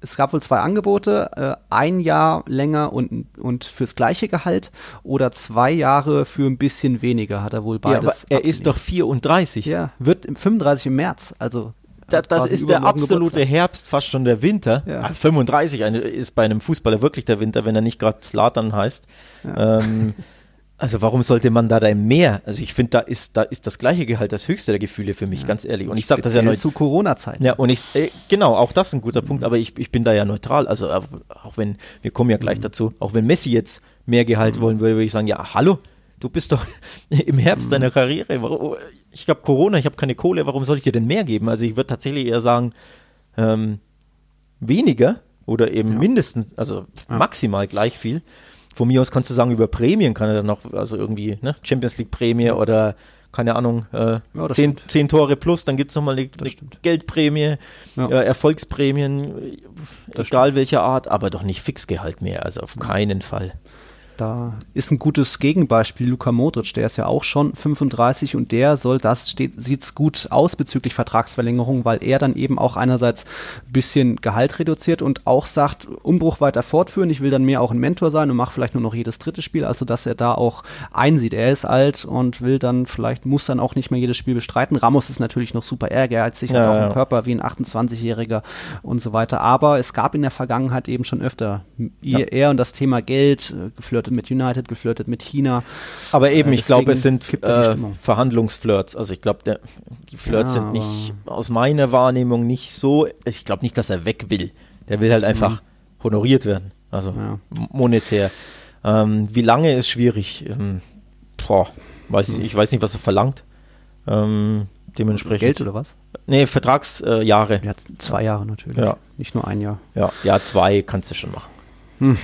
es gab wohl zwei Angebote, äh, ein Jahr länger und, und fürs gleiche Gehalt oder zwei Jahre für ein bisschen weniger, hat er wohl beides. Ja, aber er ist doch 34. Ja, wird im 35 im März, also da, das ist der absolute Geburtstag. Herbst, fast schon der Winter. Ja. 35 ah, ist bei einem Fußballer wirklich der Winter, wenn er nicht gerade Slatan heißt. Ja. Ähm, Also warum sollte man da denn mehr? Also ich finde, da ist, da ist das gleiche Gehalt das höchste der Gefühle für mich, ja. ganz ehrlich. Und ich sage das ja neu zu Corona-Zeiten. Ja, und ich, äh, genau, auch das ist ein guter Punkt, aber ich, ich bin da ja neutral. Also auch wenn, wir kommen ja gleich mhm. dazu, auch wenn Messi jetzt mehr Gehalt mhm. wollen würde, würde ich sagen, ja, hallo, du bist doch im Herbst mhm. deiner Karriere. Ich habe Corona, ich habe keine Kohle, warum soll ich dir denn mehr geben? Also ich würde tatsächlich eher sagen, ähm, weniger oder eben ja. mindestens, also ja. maximal gleich viel von mir aus kannst du sagen, über Prämien kann er dann noch, also irgendwie, ne, Champions League Prämie oder keine Ahnung, äh, ja, zehn, zehn, Tore plus, dann gibt es nochmal eine, eine Geldprämie, ja. äh, Erfolgsprämien, das egal stimmt. welcher Art, aber doch nicht Fixgehalt mehr, also auf keinen Fall. Da ist ein gutes Gegenbeispiel Luka Modric, der ist ja auch schon 35 und der soll, das steht, sieht's gut aus bezüglich Vertragsverlängerung, weil er dann eben auch einerseits ein bisschen Gehalt reduziert und auch sagt, Umbruch weiter fortführen, ich will dann mehr auch ein Mentor sein und mache vielleicht nur noch jedes dritte Spiel, also dass er da auch einsieht, er ist alt und will dann vielleicht, muss dann auch nicht mehr jedes Spiel bestreiten. Ramos ist natürlich noch super ehrgeizig, ja, hat auch einen Körper wie ein 28-Jähriger und so weiter, aber es gab in der Vergangenheit eben schon öfter ja. er und das Thema Geld äh, geflirtet geflirtet mit United, geflirtet mit China. Aber eben, äh, ich glaube, es sind äh, Verhandlungsflirts. Also ich glaube, die Flirts ja, sind nicht aus meiner Wahrnehmung nicht so. Ich glaube nicht, dass er weg will. Der will halt einfach mhm. honoriert werden. Also ja. monetär. Ähm, wie lange ist schwierig? Ähm, boah, weiß ich, mhm. ich weiß nicht, was er verlangt. Ähm, dementsprechend. Geld oder was? Nee, Vertragsjahre. Äh, ja, zwei Jahre natürlich. Ja. Nicht nur ein Jahr. Ja, ja zwei kannst du schon machen. Hm.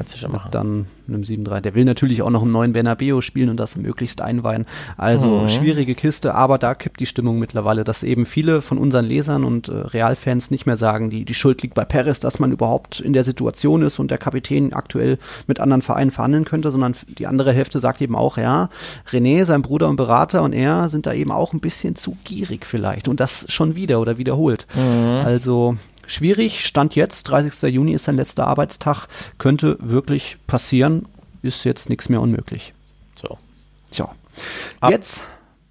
Kannst du schon machen. Dann einem 7-3. Der will natürlich auch noch einen neuen Bernabeo spielen und das möglichst einweihen. Also mhm. schwierige Kiste, aber da kippt die Stimmung mittlerweile, dass eben viele von unseren Lesern und äh, Realfans nicht mehr sagen, die, die Schuld liegt bei Perez, dass man überhaupt in der Situation ist und der Kapitän aktuell mit anderen Vereinen verhandeln könnte, sondern die andere Hälfte sagt eben auch, ja, René, sein Bruder und Berater und er sind da eben auch ein bisschen zu gierig vielleicht und das schon wieder oder wiederholt. Mhm. Also schwierig. Stand jetzt, 30. Juni ist sein letzter Arbeitstag. Könnte wirklich passieren. Ist jetzt nichts mehr unmöglich. So. Tja. Jetzt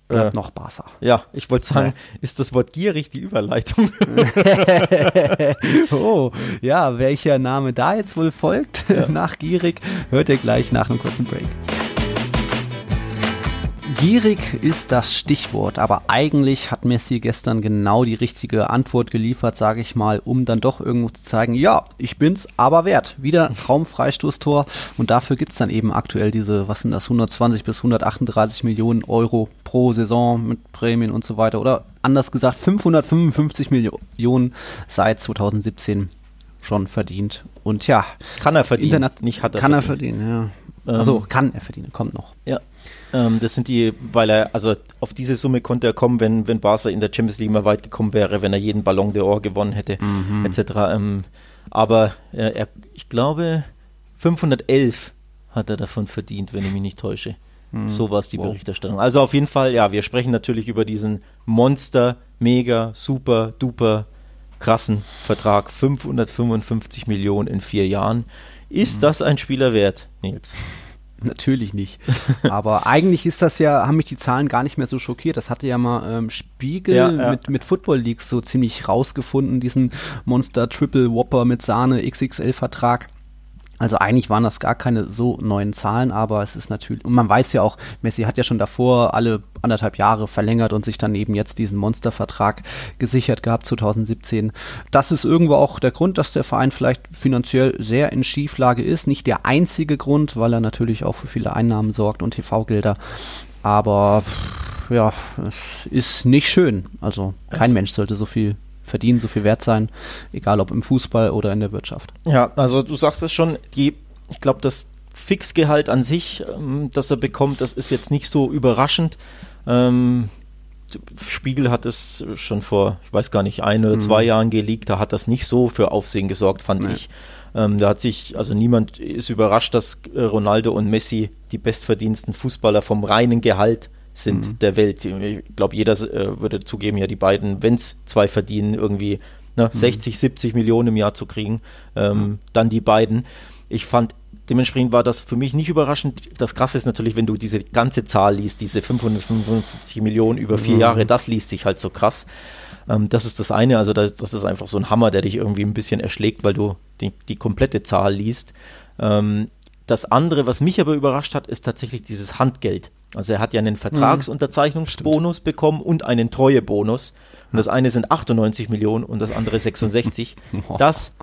bleibt äh, noch Barca. Ja, ich wollte sagen, ja. ist das Wort gierig die Überleitung? oh, ja, welcher Name da jetzt wohl folgt ja. nach gierig, hört ihr gleich nach einem kurzen Break. Gierig ist das Stichwort, aber eigentlich hat Messi gestern genau die richtige Antwort geliefert, sage ich mal, um dann doch irgendwo zu zeigen, ja, ich bin's aber wert. Wieder Traumfreistoßtor und dafür gibt es dann eben aktuell diese, was sind das, 120 bis 138 Millionen Euro pro Saison mit Prämien und so weiter oder anders gesagt 555 Millionen seit 2017 schon verdient. Und ja, kann er verdienen, Internet nicht hat er kann verdient. er verdienen, ja. Also kann er verdienen, kommt noch. Ja, ähm, das sind die, weil er, also auf diese Summe konnte er kommen, wenn, wenn Barca in der Champions League mal weit gekommen wäre, wenn er jeden Ballon d'Or gewonnen hätte, mhm. etc. Ähm, aber äh, er, ich glaube, 511 hat er davon verdient, wenn ich mich nicht täusche. Mhm. So war es die wow. Berichterstattung. Also auf jeden Fall, ja, wir sprechen natürlich über diesen Monster, mega, super, duper, krassen Vertrag. 555 Millionen in vier Jahren. Ist mhm. das ein Spieler wert, Nils? Natürlich nicht. Aber eigentlich ist das ja, haben mich die Zahlen gar nicht mehr so schockiert. Das hatte ja mal ähm, Spiegel ja, ja. Mit, mit Football Leagues so ziemlich rausgefunden, diesen Monster Triple Whopper mit Sahne XXL Vertrag. Also eigentlich waren das gar keine so neuen Zahlen, aber es ist natürlich, und man weiß ja auch, Messi hat ja schon davor alle anderthalb Jahre verlängert und sich dann eben jetzt diesen Monstervertrag gesichert gehabt, 2017. Das ist irgendwo auch der Grund, dass der Verein vielleicht finanziell sehr in Schieflage ist. Nicht der einzige Grund, weil er natürlich auch für viele Einnahmen sorgt und TV-Gelder. Aber ja, es ist nicht schön. Also kein Mensch sollte so viel verdienen, so viel wert sein, egal ob im Fußball oder in der Wirtschaft. Ja, also du sagst es schon, die, ich glaube, das Fixgehalt an sich, ähm, das er bekommt, das ist jetzt nicht so überraschend. Ähm, Spiegel hat es schon vor, ich weiß gar nicht, ein oder mhm. zwei Jahren geleakt, da hat das nicht so für Aufsehen gesorgt, fand nee. ich. Ähm, da hat sich, also niemand ist überrascht, dass Ronaldo und Messi die bestverdiensten Fußballer vom reinen Gehalt sind mhm. der Welt. Ich glaube, jeder äh, würde zugeben, ja, die beiden, wenn es zwei verdienen, irgendwie ne, mhm. 60, 70 Millionen im Jahr zu kriegen, ähm, mhm. dann die beiden. Ich fand, dementsprechend war das für mich nicht überraschend. Das Krasse ist natürlich, wenn du diese ganze Zahl liest, diese 555 Millionen über vier mhm. Jahre, das liest sich halt so krass. Ähm, das ist das eine, also das, das, ist einfach so ein Hammer, der dich irgendwie ein bisschen erschlägt, weil du die, die komplette Zahl liest. Ähm, das andere, was mich aber überrascht hat, ist tatsächlich dieses Handgeld. Also er hat ja einen Vertragsunterzeichnungsbonus mhm. bekommen und einen Treuebonus. Und das eine sind 98 Millionen und das andere 66. Das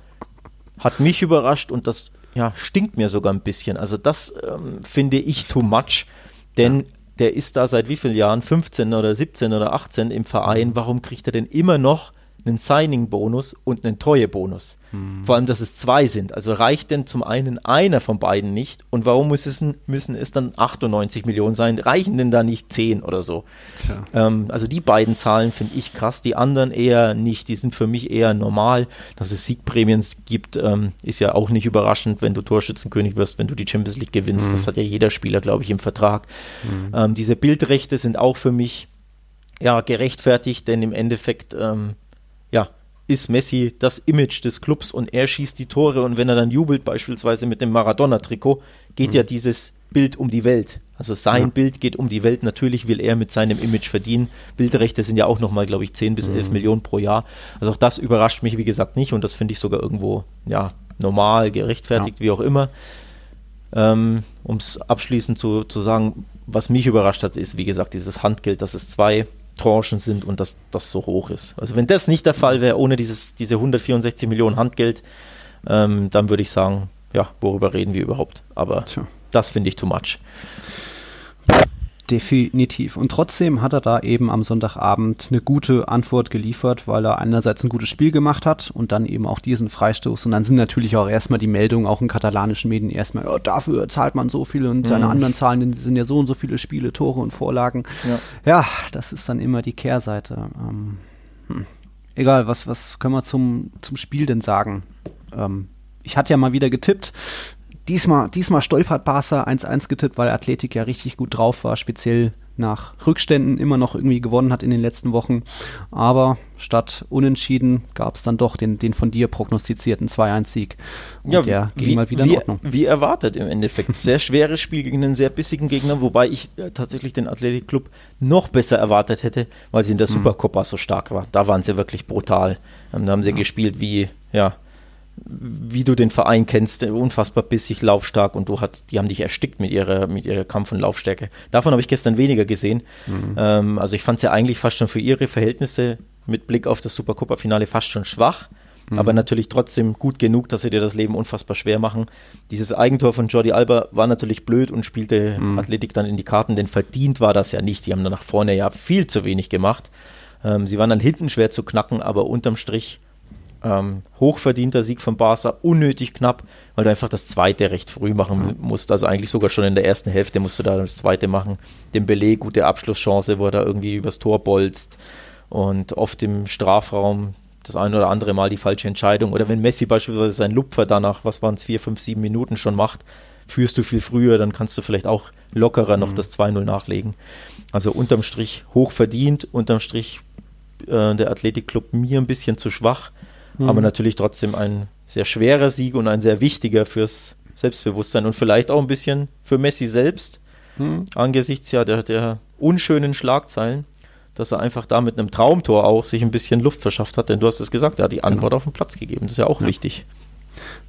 hat mich überrascht und das ja, stinkt mir sogar ein bisschen. Also das ähm, finde ich too much, denn ja. der ist da seit wie vielen Jahren? 15 oder 17 oder 18 im Verein. Mhm. Warum kriegt er denn immer noch einen Signing-Bonus und einen Treuebonus. Hm. Vor allem, dass es zwei sind. Also reicht denn zum einen einer von beiden nicht? Und warum muss es, müssen es dann 98 Millionen sein? Reichen denn da nicht 10 oder so? Ähm, also die beiden Zahlen finde ich krass, die anderen eher nicht. Die sind für mich eher normal. Dass es Siegprämien gibt, ähm, ist ja auch nicht überraschend, wenn du Torschützenkönig wirst, wenn du die Champions League gewinnst. Hm. Das hat ja jeder Spieler, glaube ich, im Vertrag. Hm. Ähm, diese Bildrechte sind auch für mich ja gerechtfertigt, denn im Endeffekt ähm, ja, ist Messi das Image des Clubs und er schießt die Tore und wenn er dann jubelt, beispielsweise mit dem Maradona-Trikot, geht mhm. ja dieses Bild um die Welt. Also sein ja. Bild geht um die Welt. Natürlich will er mit seinem Image verdienen. Bildrechte sind ja auch nochmal, glaube ich, 10 bis 11 mhm. Millionen pro Jahr. Also auch das überrascht mich, wie gesagt, nicht und das finde ich sogar irgendwo, ja, normal, gerechtfertigt, ja. wie auch immer. Ähm, um es abschließend zu, zu sagen, was mich überrascht hat, ist, wie gesagt, dieses Handgeld, dass es zwei Tranchen sind und dass das so hoch ist. Also wenn das nicht der Fall wäre, ohne dieses, diese 164 Millionen Handgeld, ähm, dann würde ich sagen, ja, worüber reden wir überhaupt? Aber Tja. das finde ich too much. Definitiv. Und trotzdem hat er da eben am Sonntagabend eine gute Antwort geliefert, weil er einerseits ein gutes Spiel gemacht hat und dann eben auch diesen Freistoß. Und dann sind natürlich auch erstmal die Meldungen, auch in katalanischen Medien, erstmal, ja, dafür zahlt man so viel und mhm. seine anderen Zahlen sind ja so und so viele Spiele, Tore und Vorlagen. Ja, ja das ist dann immer die Kehrseite. Ähm, hm. Egal, was, was können wir zum, zum Spiel denn sagen? Ähm, ich hatte ja mal wieder getippt, Diesmal, diesmal stolpert Barca 1-1 getippt, weil Athletik ja richtig gut drauf war, speziell nach Rückständen immer noch irgendwie gewonnen hat in den letzten Wochen. Aber statt Unentschieden gab es dann doch den, den von dir prognostizierten 2-1-Sieg. Und ja, der ging wie, mal wieder in wie, Ordnung. Wie erwartet im Endeffekt. Sehr schweres Spiel gegen einen sehr bissigen Gegner, wobei ich äh, tatsächlich den Athletic Club noch besser erwartet hätte, weil sie in der mhm. Supercopa so stark war. Da waren sie wirklich brutal. Ähm, da haben sie ja. gespielt wie, ja, wie du den Verein kennst, unfassbar bissig, laufstark und du hat, die haben dich erstickt mit ihrer, mit ihrer Kampf- und Laufstärke. Davon habe ich gestern weniger gesehen. Mhm. Ähm, also ich fand es ja eigentlich fast schon für ihre Verhältnisse mit Blick auf das Supercopa-Finale fast schon schwach. Mhm. Aber natürlich trotzdem gut genug, dass sie dir das Leben unfassbar schwer machen. Dieses Eigentor von Jordi Alba war natürlich blöd und spielte mhm. Athletik dann in die Karten, denn verdient war das ja nicht. Sie haben dann nach vorne ja viel zu wenig gemacht. Ähm, sie waren dann hinten schwer zu knacken, aber unterm Strich ähm, hochverdienter Sieg von Barca, unnötig knapp, weil du einfach das zweite recht früh machen musst. Also eigentlich sogar schon in der ersten Hälfte musst du da das zweite machen. Dem Belay gute Abschlusschance, wo er da irgendwie übers Tor bolzt und oft im Strafraum das ein oder andere Mal die falsche Entscheidung. Oder wenn Messi beispielsweise seinen Lupfer danach, was waren es, vier, fünf, sieben Minuten schon macht, führst du viel früher, dann kannst du vielleicht auch lockerer noch mhm. das 2-0 nachlegen. Also unterm Strich hochverdient, unterm Strich äh, der Athletikclub mir ein bisschen zu schwach. Mhm. Aber natürlich trotzdem ein sehr schwerer Sieg und ein sehr wichtiger fürs Selbstbewusstsein und vielleicht auch ein bisschen für Messi selbst, mhm. angesichts ja der, der unschönen Schlagzeilen, dass er einfach da mit einem Traumtor auch sich ein bisschen Luft verschafft hat, denn du hast es gesagt, er hat die Antwort genau. auf den Platz gegeben. Das ist ja auch ja. wichtig.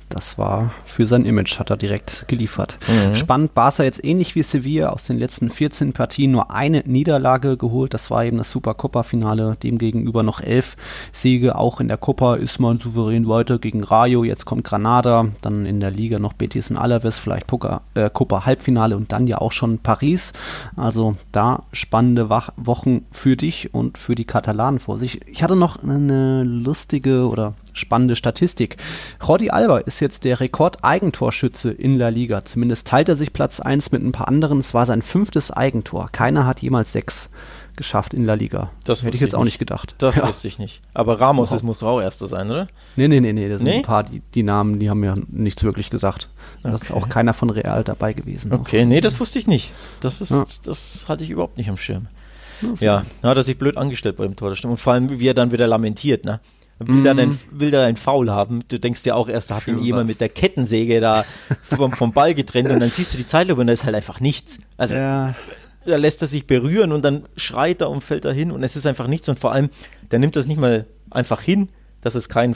Das war für sein Image, hat er direkt geliefert. Mhm. Spannend, Barca jetzt ähnlich wie Sevilla aus den letzten 14 Partien nur eine Niederlage geholt. Das war eben das Super Copa-Finale, demgegenüber noch elf Siege. Auch in der Copa ist man souverän weiter gegen Rayo. Jetzt kommt Granada, dann in der Liga noch Betis und Alaves, vielleicht Poker, äh, Copa Halbfinale und dann ja auch schon Paris. Also da spannende Wach Wochen für dich und für die Katalanen vor sich. Ich hatte noch eine lustige oder spannende Statistik. Jordi Alba ist jetzt der Rekord-Eigentorschütze in La Liga. Zumindest teilt er sich Platz 1 mit ein paar anderen. Es war sein fünftes Eigentor. Keiner hat jemals sechs geschafft in La Liga. Das hätte ich jetzt auch nicht gedacht. Das ja. wusste ich nicht. Aber Ramos wow. muss auch Erster sein, oder? Nee, nee, nee, nee. Das sind nee? ein paar, die, die Namen, die haben ja nichts wirklich gesagt. Da okay. ist auch keiner von Real dabei gewesen. Okay, noch. nee, das wusste ich nicht. Das ist, ja. das hatte ich überhaupt nicht am Schirm. Ja, da hat er sich blöd angestellt bei dem Tor. Und vor allem, wie er dann wieder lamentiert, ne? Will, mm. dann ein, will dann ein Foul haben. Du denkst ja auch erst, da hat ihn jemand mit der Kettensäge da vom, vom Ball getrennt und dann siehst du die Zeitlupe und da ist halt einfach nichts. Also ja. da lässt er sich berühren und dann schreit er und fällt er hin und es ist einfach nichts und vor allem, der nimmt das nicht mal einfach hin, dass es kein äh,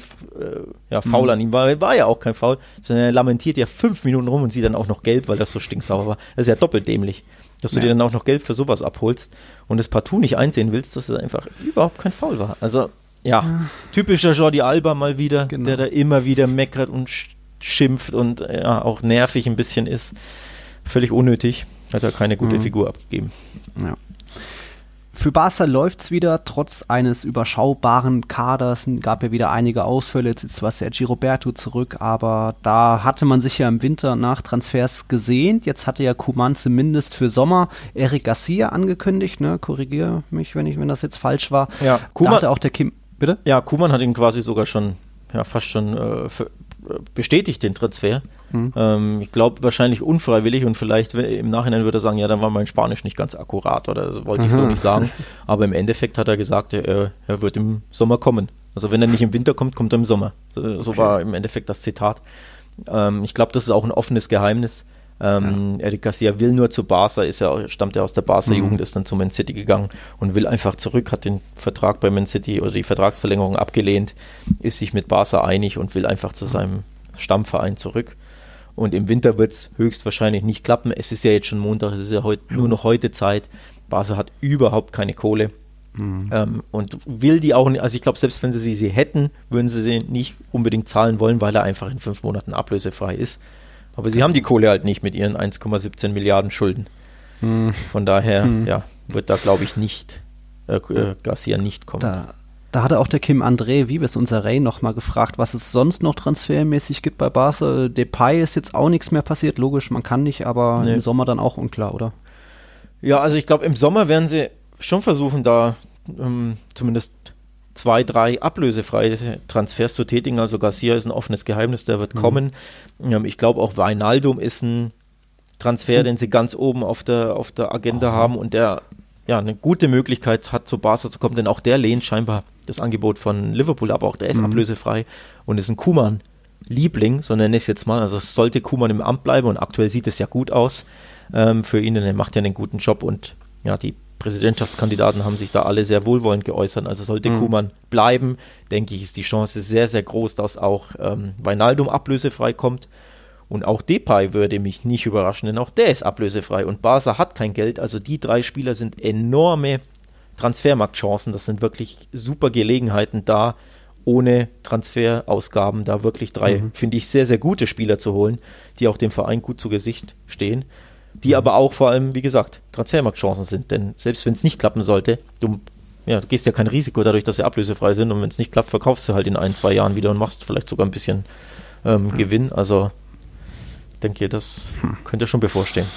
ja, Foul mhm. an ihm war. War ja auch kein Foul, sondern er lamentiert ja fünf Minuten rum und sieht dann auch noch gelb, weil das so stinksauer war. Das ist ja doppelt dämlich, dass du ja. dir dann auch noch Geld für sowas abholst und es partout nicht einsehen willst, dass es einfach überhaupt kein Foul war. Also ja, ja, typischer Jordi Alba mal wieder, genau. der da immer wieder meckert und schimpft und ja, auch nervig ein bisschen ist. Völlig unnötig. Hat er keine gute mhm. Figur abgegeben. Ja. Für Barca läuft es wieder, trotz eines überschaubaren Kaders. Gab ja wieder einige Ausfälle. Jetzt ist zwar Sergi Roberto zurück, aber da hatte man sich ja im Winter nach Transfers gesehnt. Jetzt hatte ja Kuman zumindest für Sommer Eric Garcia angekündigt. Ne? Korrigiere mich, wenn, ich, wenn das jetzt falsch war. Ja, Kuman, da hatte auch der Kim Bitte? Ja, Kuman hat ihn quasi sogar schon, ja, fast schon äh, bestätigt, den Transfer. Mhm. Ähm, ich glaube, wahrscheinlich unfreiwillig und vielleicht im Nachhinein würde er sagen, ja, dann war mein Spanisch nicht ganz akkurat oder so wollte ich so nicht sagen. Aber im Endeffekt hat er gesagt, er, er wird im Sommer kommen. Also wenn er nicht im Winter kommt, kommt er im Sommer. So okay. war im Endeffekt das Zitat. Ähm, ich glaube, das ist auch ein offenes Geheimnis. Ähm, ja. Eric Garcia will nur zu Barca, ist ja, stammt ja aus der Barca-Jugend, mhm. ist dann zu Man City gegangen und will einfach zurück, hat den Vertrag bei Man City oder die Vertragsverlängerung abgelehnt, ist sich mit Barca einig und will einfach zu seinem Stammverein zurück. Und im Winter wird es höchstwahrscheinlich nicht klappen. Es ist ja jetzt schon Montag, es ist ja heut, nur noch heute Zeit. Barca hat überhaupt keine Kohle. Mhm. Ähm, und will die auch nicht, also ich glaube, selbst wenn sie sie, sie hätten, würden sie sie nicht unbedingt zahlen wollen, weil er einfach in fünf Monaten ablösefrei ist. Aber sie haben die Kohle halt nicht mit ihren 1,17 Milliarden Schulden. Hm. Von daher, hm. ja, wird da, glaube ich, nicht äh, äh, Garcia nicht kommen. Da, da hatte auch der Kim André Wiebes, unser Ray, nochmal gefragt, was es sonst noch transfermäßig gibt bei Barca. Depay ist jetzt auch nichts mehr passiert, logisch, man kann nicht, aber nee. im Sommer dann auch unklar, oder? Ja, also ich glaube, im Sommer werden sie schon versuchen, da ähm, zumindest zwei, drei ablösefreie Transfers zu tätigen. Also Garcia ist ein offenes Geheimnis, der wird mhm. kommen. Ähm, ich glaube auch Weinaldum ist ein Transfer, mhm. den sie ganz oben auf der, auf der Agenda oh. haben und der ja eine gute Möglichkeit hat, zu Barca zu kommen, denn auch der lehnt scheinbar das Angebot von Liverpool ab, auch der ist mhm. ablösefrei und ist ein Kuman. Liebling, so nenne ich es jetzt mal. Also sollte Kuman im Amt bleiben und aktuell sieht es ja gut aus ähm, für ihn, denn er macht ja einen guten Job und ja, die Präsidentschaftskandidaten haben sich da alle sehr wohlwollend geäußert. Also sollte mhm. Kuman bleiben, denke ich, ist die Chance sehr, sehr groß, dass auch ähm, Weinaldum ablösefrei kommt. Und auch Depay würde mich nicht überraschen, denn auch der ist ablösefrei und Barca hat kein Geld. Also die drei Spieler sind enorme Transfermarktchancen. Das sind wirklich super Gelegenheiten da, ohne Transferausgaben da wirklich drei, mhm. finde ich, sehr, sehr gute Spieler zu holen, die auch dem Verein gut zu Gesicht stehen. Die aber auch vor allem, wie gesagt, Transfermarktchancen sind. Denn selbst wenn es nicht klappen sollte, du, ja, du gehst ja kein Risiko dadurch, dass sie ablösefrei sind. Und wenn es nicht klappt, verkaufst du halt in ein, zwei Jahren wieder und machst vielleicht sogar ein bisschen ähm, mhm. Gewinn. Also denke, das hm. könnte schon bevorstehen.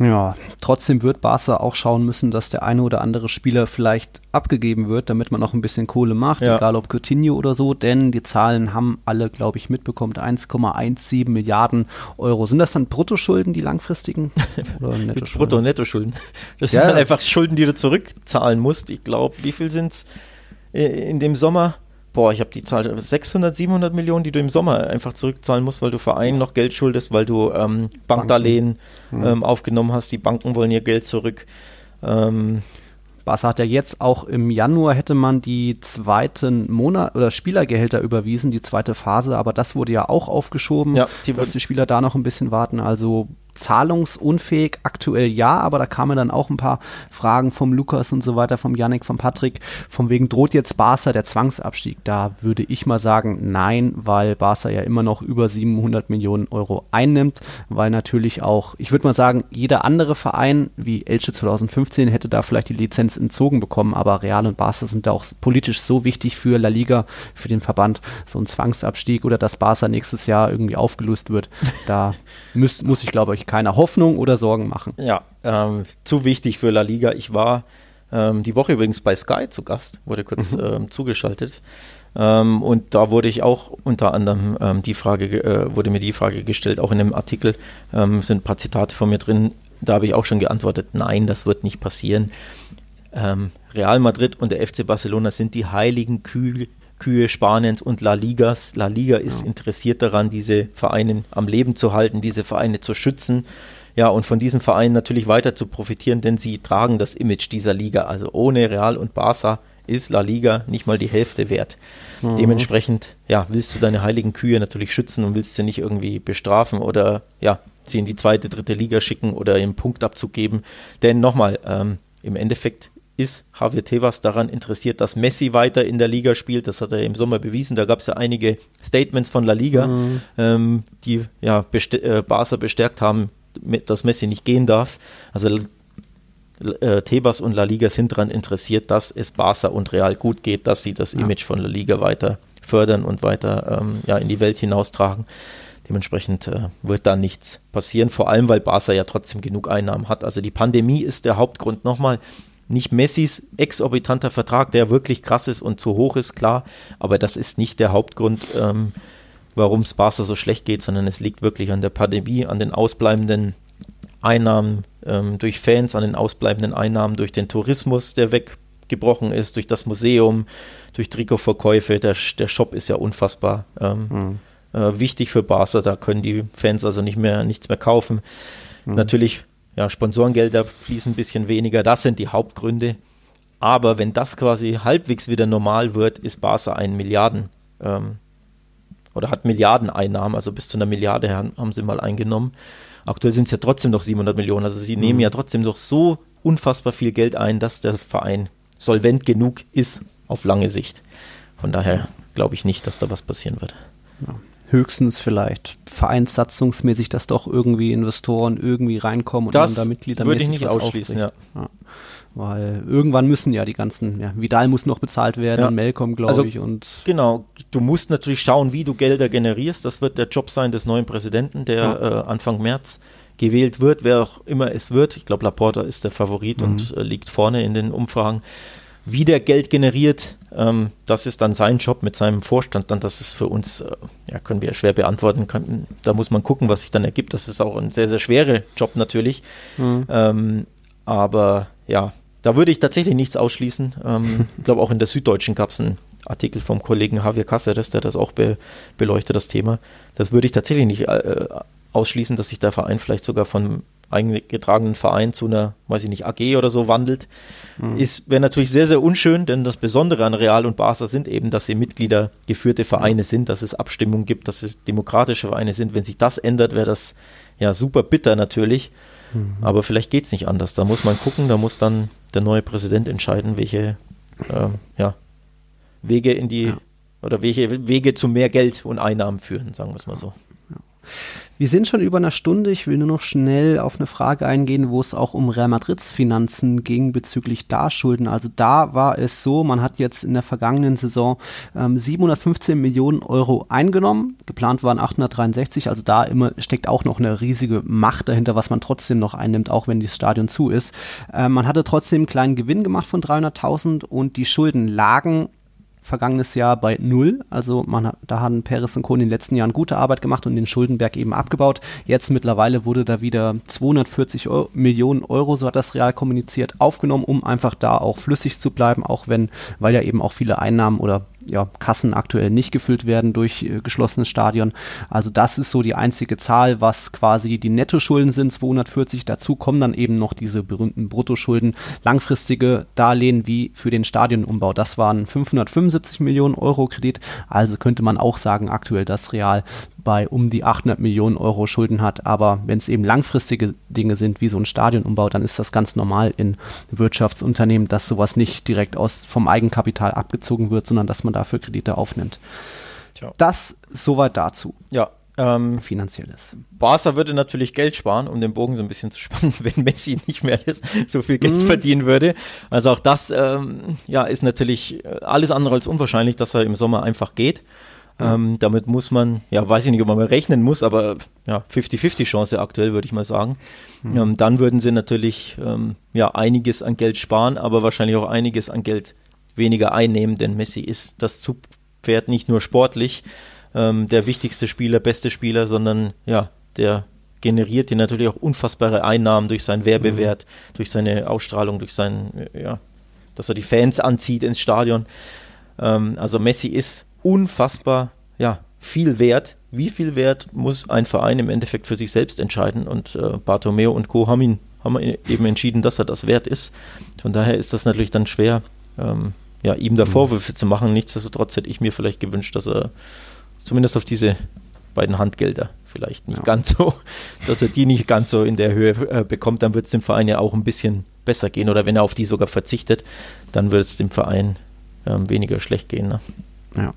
Ja, trotzdem wird Barca auch schauen müssen, dass der eine oder andere Spieler vielleicht abgegeben wird, damit man noch ein bisschen Kohle macht, ja. egal ob Coutinho oder so, denn die Zahlen haben alle, glaube ich, mitbekommen, 1,17 Milliarden Euro. Sind das dann Bruttoschulden, die langfristigen? Oder Nettoschulden? Brutto- und Nettoschulden. Das ja. sind einfach Schulden, die du zurückzahlen musst. Ich glaube, wie viel sind es in dem Sommer? Boah, ich habe die Zahl, 600, 700 Millionen, die du im Sommer einfach zurückzahlen musst, weil du Vereinen noch Geld schuldest, weil du ähm, Bankdarlehen mhm. ähm, aufgenommen hast. Die Banken wollen ihr Geld zurück. Ähm, Barca hat ja jetzt auch im Januar hätte man die zweiten Monat oder Spielergehälter überwiesen, die zweite Phase, aber das wurde ja auch aufgeschoben, ja, die dass die Spieler da noch ein bisschen warten. Also zahlungsunfähig aktuell ja, aber da kamen dann auch ein paar Fragen vom Lukas und so weiter, vom Yannick, vom Patrick, von wegen droht jetzt Barca der Zwangsabstieg. Da würde ich mal sagen, nein, weil Barca ja immer noch über 700 Millionen Euro einnimmt, weil natürlich auch, ich würde mal sagen, jeder andere Verein wie Elche 2015 hätte da vielleicht die Lizenz entzogen bekommen, aber Real und Barca sind da auch politisch so wichtig für La Liga, für den Verband, so ein Zwangsabstieg oder dass Barca nächstes Jahr irgendwie aufgelöst wird. Da muss, muss ich glaube ich keine Hoffnung oder Sorgen machen. Ja, ähm, zu wichtig für La Liga. Ich war ähm, die Woche übrigens bei Sky zu Gast, wurde kurz mhm. ähm, zugeschaltet. Ähm, und da wurde ich auch unter anderem ähm, die Frage, äh, wurde mir die Frage gestellt, auch in einem Artikel ähm, sind ein paar Zitate von mir drin. Da habe ich auch schon geantwortet, nein, das wird nicht passieren. Real Madrid und der FC Barcelona sind die heiligen Kühe Kühe Spaniens und La Ligas. La Liga ist ja. interessiert daran, diese Vereine am Leben zu halten, diese Vereine zu schützen. Ja, und von diesen Vereinen natürlich weiter zu profitieren, denn sie tragen das Image dieser Liga. Also ohne Real und Barca ist La Liga nicht mal die Hälfte wert. Mhm. Dementsprechend, ja, willst du deine heiligen Kühe natürlich schützen und willst sie nicht irgendwie bestrafen oder ja, sie in die zweite, dritte Liga schicken oder im Punktabzug geben. Denn nochmal, ähm, im Endeffekt ist Javier Tebas daran interessiert, dass Messi weiter in der Liga spielt. Das hat er im Sommer bewiesen. Da gab es ja einige Statements von La Liga, mhm. ähm, die ja best äh, Barca bestärkt haben, dass Messi nicht gehen darf. Also äh, Tebas und La Liga sind daran interessiert, dass es Barca und Real gut geht, dass sie das ja. Image von La Liga weiter fördern und weiter ähm, ja, in die Welt hinaustragen. Dementsprechend äh, wird da nichts passieren, vor allem weil Barca ja trotzdem genug Einnahmen hat. Also die Pandemie ist der Hauptgrund. Nochmal, nicht Messis exorbitanter Vertrag, der wirklich krass ist und zu hoch ist, klar, aber das ist nicht der Hauptgrund, ähm, warum es Barca so schlecht geht, sondern es liegt wirklich an der Pandemie, an den ausbleibenden Einnahmen ähm, durch Fans, an den ausbleibenden Einnahmen durch den Tourismus, der weggebrochen ist, durch das Museum, durch Trikotverkäufe. Der, der Shop ist ja unfassbar ähm, mhm. äh, wichtig für Barca, da können die Fans also nicht mehr nichts mehr kaufen. Mhm. Natürlich ja, Sponsorengelder fließen ein bisschen weniger, das sind die Hauptgründe. Aber wenn das quasi halbwegs wieder normal wird, ist Barca ein Milliarden ähm, oder hat Milliardeneinnahmen, also bis zu einer Milliarde haben sie mal eingenommen. Aktuell sind es ja trotzdem noch 700 Millionen, also sie mhm. nehmen ja trotzdem noch so unfassbar viel Geld ein, dass der Verein solvent genug ist auf lange Sicht. Von daher glaube ich nicht, dass da was passieren wird. Ja höchstens vielleicht vereinssatzungsmäßig, dass doch irgendwie Investoren irgendwie reinkommen und das dann da Mitglieder würde ich nicht ausschließen, ja. ja. Weil irgendwann müssen ja die ganzen, ja, Vidal muss noch bezahlt werden, ja. Melcom, glaube also, ich. Und genau, du musst natürlich schauen, wie du Gelder generierst. Das wird der Job sein des neuen Präsidenten, der ja. äh, Anfang März gewählt wird, wer auch immer es wird. Ich glaube, Laporta ist der Favorit mhm. und äh, liegt vorne in den Umfragen wie der Geld generiert, ähm, das ist dann sein Job mit seinem Vorstand. Dann das ist für uns, äh, ja, können wir schwer beantworten. Kann, da muss man gucken, was sich dann ergibt. Das ist auch ein sehr, sehr schwerer Job natürlich. Mhm. Ähm, aber ja, da würde ich tatsächlich nichts ausschließen. Ähm, ich glaube, auch in der Süddeutschen gab es einen Artikel vom Kollegen Javier Cáceres, der das auch be beleuchtet, das Thema. Das würde ich tatsächlich nicht äh, ausschließen, dass sich der Verein vielleicht sogar von eingetragenen Verein zu einer, weiß ich nicht, AG oder so wandelt, mhm. ist wäre natürlich sehr, sehr unschön, denn das Besondere an Real und Barca sind eben, dass sie Mitglieder geführte Vereine sind, dass es Abstimmungen gibt, dass es demokratische Vereine sind. Wenn sich das ändert, wäre das ja super bitter natürlich. Mhm. Aber vielleicht geht es nicht anders. Da muss man gucken, da muss dann der neue Präsident entscheiden, welche äh, ja, Wege in die ja. oder welche Wege zu mehr Geld und Einnahmen führen, sagen wir es mal so. Wir sind schon über einer Stunde. Ich will nur noch schnell auf eine Frage eingehen, wo es auch um Real Madrids Finanzen ging bezüglich Darschulden. Also da war es so, man hat jetzt in der vergangenen Saison ähm, 715 Millionen Euro eingenommen. Geplant waren 863. Also da immer steckt auch noch eine riesige Macht dahinter, was man trotzdem noch einnimmt, auch wenn das Stadion zu ist. Äh, man hatte trotzdem einen kleinen Gewinn gemacht von 300.000 und die Schulden lagen vergangenes Jahr bei null. Also man hat, da haben Peres und Co. in den letzten Jahren gute Arbeit gemacht und den Schuldenberg eben abgebaut. Jetzt mittlerweile wurde da wieder 240 Euro, Millionen Euro, so hat das Real kommuniziert, aufgenommen, um einfach da auch flüssig zu bleiben, auch wenn, weil ja eben auch viele Einnahmen oder ja, Kassen aktuell nicht gefüllt werden durch äh, geschlossenes Stadion. Also das ist so die einzige Zahl, was quasi die Nettoschulden sind, 240. Dazu kommen dann eben noch diese berühmten Bruttoschulden, langfristige Darlehen wie für den Stadionumbau. Das waren 575 Millionen Euro Kredit. Also könnte man auch sagen, aktuell das Real bei um die 800 Millionen Euro Schulden hat. Aber wenn es eben langfristige Dinge sind, wie so ein Stadionumbau, dann ist das ganz normal in Wirtschaftsunternehmen, dass sowas nicht direkt aus, vom Eigenkapital abgezogen wird, sondern dass man dafür Kredite aufnimmt. Tja. Das soweit dazu. Ja, ähm, finanzielles. Barca würde natürlich Geld sparen, um den Bogen so ein bisschen zu spannen, wenn Messi nicht mehr das, so viel Geld mhm. verdienen würde. Also auch das ähm, ja, ist natürlich äh, alles andere als unwahrscheinlich, dass er im Sommer einfach geht. Ähm, damit muss man, ja, weiß ich nicht, ob man mal rechnen muss, aber ja, 50-50 Chance aktuell, würde ich mal sagen. Mhm. Ähm, dann würden sie natürlich ähm, ja, einiges an Geld sparen, aber wahrscheinlich auch einiges an Geld weniger einnehmen, denn Messi ist das Zugpferd nicht nur sportlich, ähm, der wichtigste Spieler, beste Spieler, sondern ja, der generiert dir natürlich auch unfassbare Einnahmen durch seinen Werbewert, mhm. durch seine Ausstrahlung, durch sein, ja, dass er die Fans anzieht ins Stadion. Ähm, also Messi ist unfassbar ja, viel wert. Wie viel wert muss ein Verein im Endeffekt für sich selbst entscheiden? Und äh, Bartomeo und Co. haben ihn haben eben entschieden, dass er das wert ist. Von daher ist das natürlich dann schwer, ähm, ja, ihm da mhm. Vorwürfe zu machen. Nichtsdestotrotz hätte ich mir vielleicht gewünscht, dass er zumindest auf diese beiden Handgelder vielleicht nicht ja. ganz so, dass er die nicht ganz so in der Höhe äh, bekommt, dann wird es dem Verein ja auch ein bisschen besser gehen. Oder wenn er auf die sogar verzichtet, dann wird es dem Verein ähm, weniger schlecht gehen. Ne? Ja.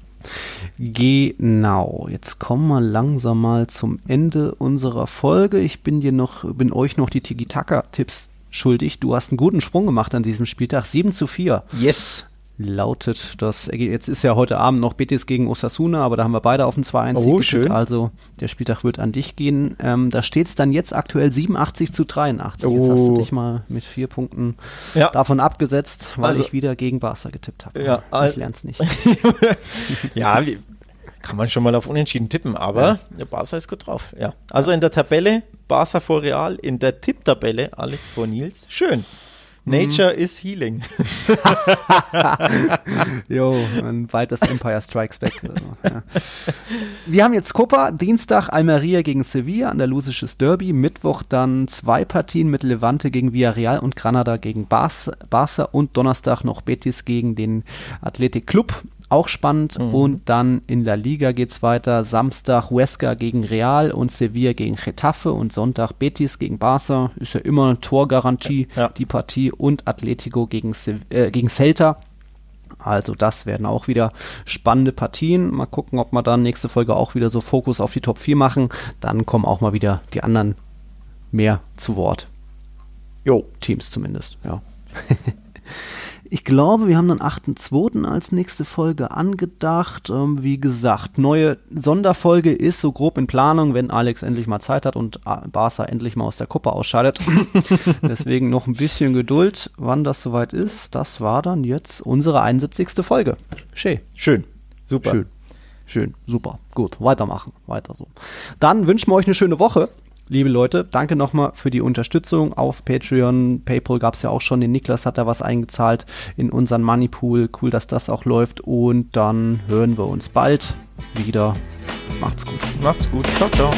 Genau, jetzt kommen wir langsam mal zum Ende unserer Folge. Ich bin dir noch, bin euch noch die Tiki-Taka-Tipps schuldig. Du hast einen guten Sprung gemacht an diesem Spieltag. 7 zu 4. Yes lautet das Jetzt ist ja heute Abend noch Betis gegen Osasuna, aber da haben wir beide auf ein 2-1 oh, schön. Also der Spieltag wird an dich gehen. Ähm, da steht es dann jetzt aktuell 87 zu 83. Oh. Jetzt hast du oh. dich mal mit vier Punkten ja. davon abgesetzt, weil also, ich wieder gegen Barca getippt habe. Ja, ich lern's nicht. ja, kann man schon mal auf Unentschieden tippen, aber ja. Barca ist gut drauf. Ja. Also in der Tabelle Barca vor Real, in der Tipptabelle Alex vor Nils. Schön. Nature mhm. is healing. jo, bald das Empire Strikes Back. Also, ja. Wir haben jetzt Copa, Dienstag Almeria gegen Sevilla, andalusisches Derby, Mittwoch dann zwei Partien mit Levante gegen Villarreal und Granada gegen Barca und Donnerstag noch Betis gegen den Athletic Club auch spannend. Mhm. Und dann in La Liga geht es weiter. Samstag Huesca gegen Real und Sevilla gegen Getafe und Sonntag Betis gegen Barca. Ist ja immer Torgarantie, ja. die Partie. Und Atletico gegen, äh, gegen Celta. Also das werden auch wieder spannende Partien. Mal gucken, ob wir dann nächste Folge auch wieder so Fokus auf die Top 4 machen. Dann kommen auch mal wieder die anderen mehr zu Wort. Jo. Teams zumindest, ja. Ich glaube, wir haben dann 8.2. als nächste Folge angedacht. Ähm, wie gesagt, neue Sonderfolge ist so grob in Planung, wenn Alex endlich mal Zeit hat und Barca endlich mal aus der Kuppe ausscheidet. Deswegen noch ein bisschen Geduld, wann das soweit ist. Das war dann jetzt unsere 71. Folge. Schön. Schön. Super. Schön. Schön. Super. Gut. Weitermachen. Weiter so. Dann wünschen wir euch eine schöne Woche liebe Leute, danke nochmal für die Unterstützung auf Patreon. PayPal gab es ja auch schon. Den Niklas hat da was eingezahlt in unseren Moneypool. Cool, dass das auch läuft. Und dann hören wir uns bald wieder. Macht's gut. Macht's gut. Ciao, ciao.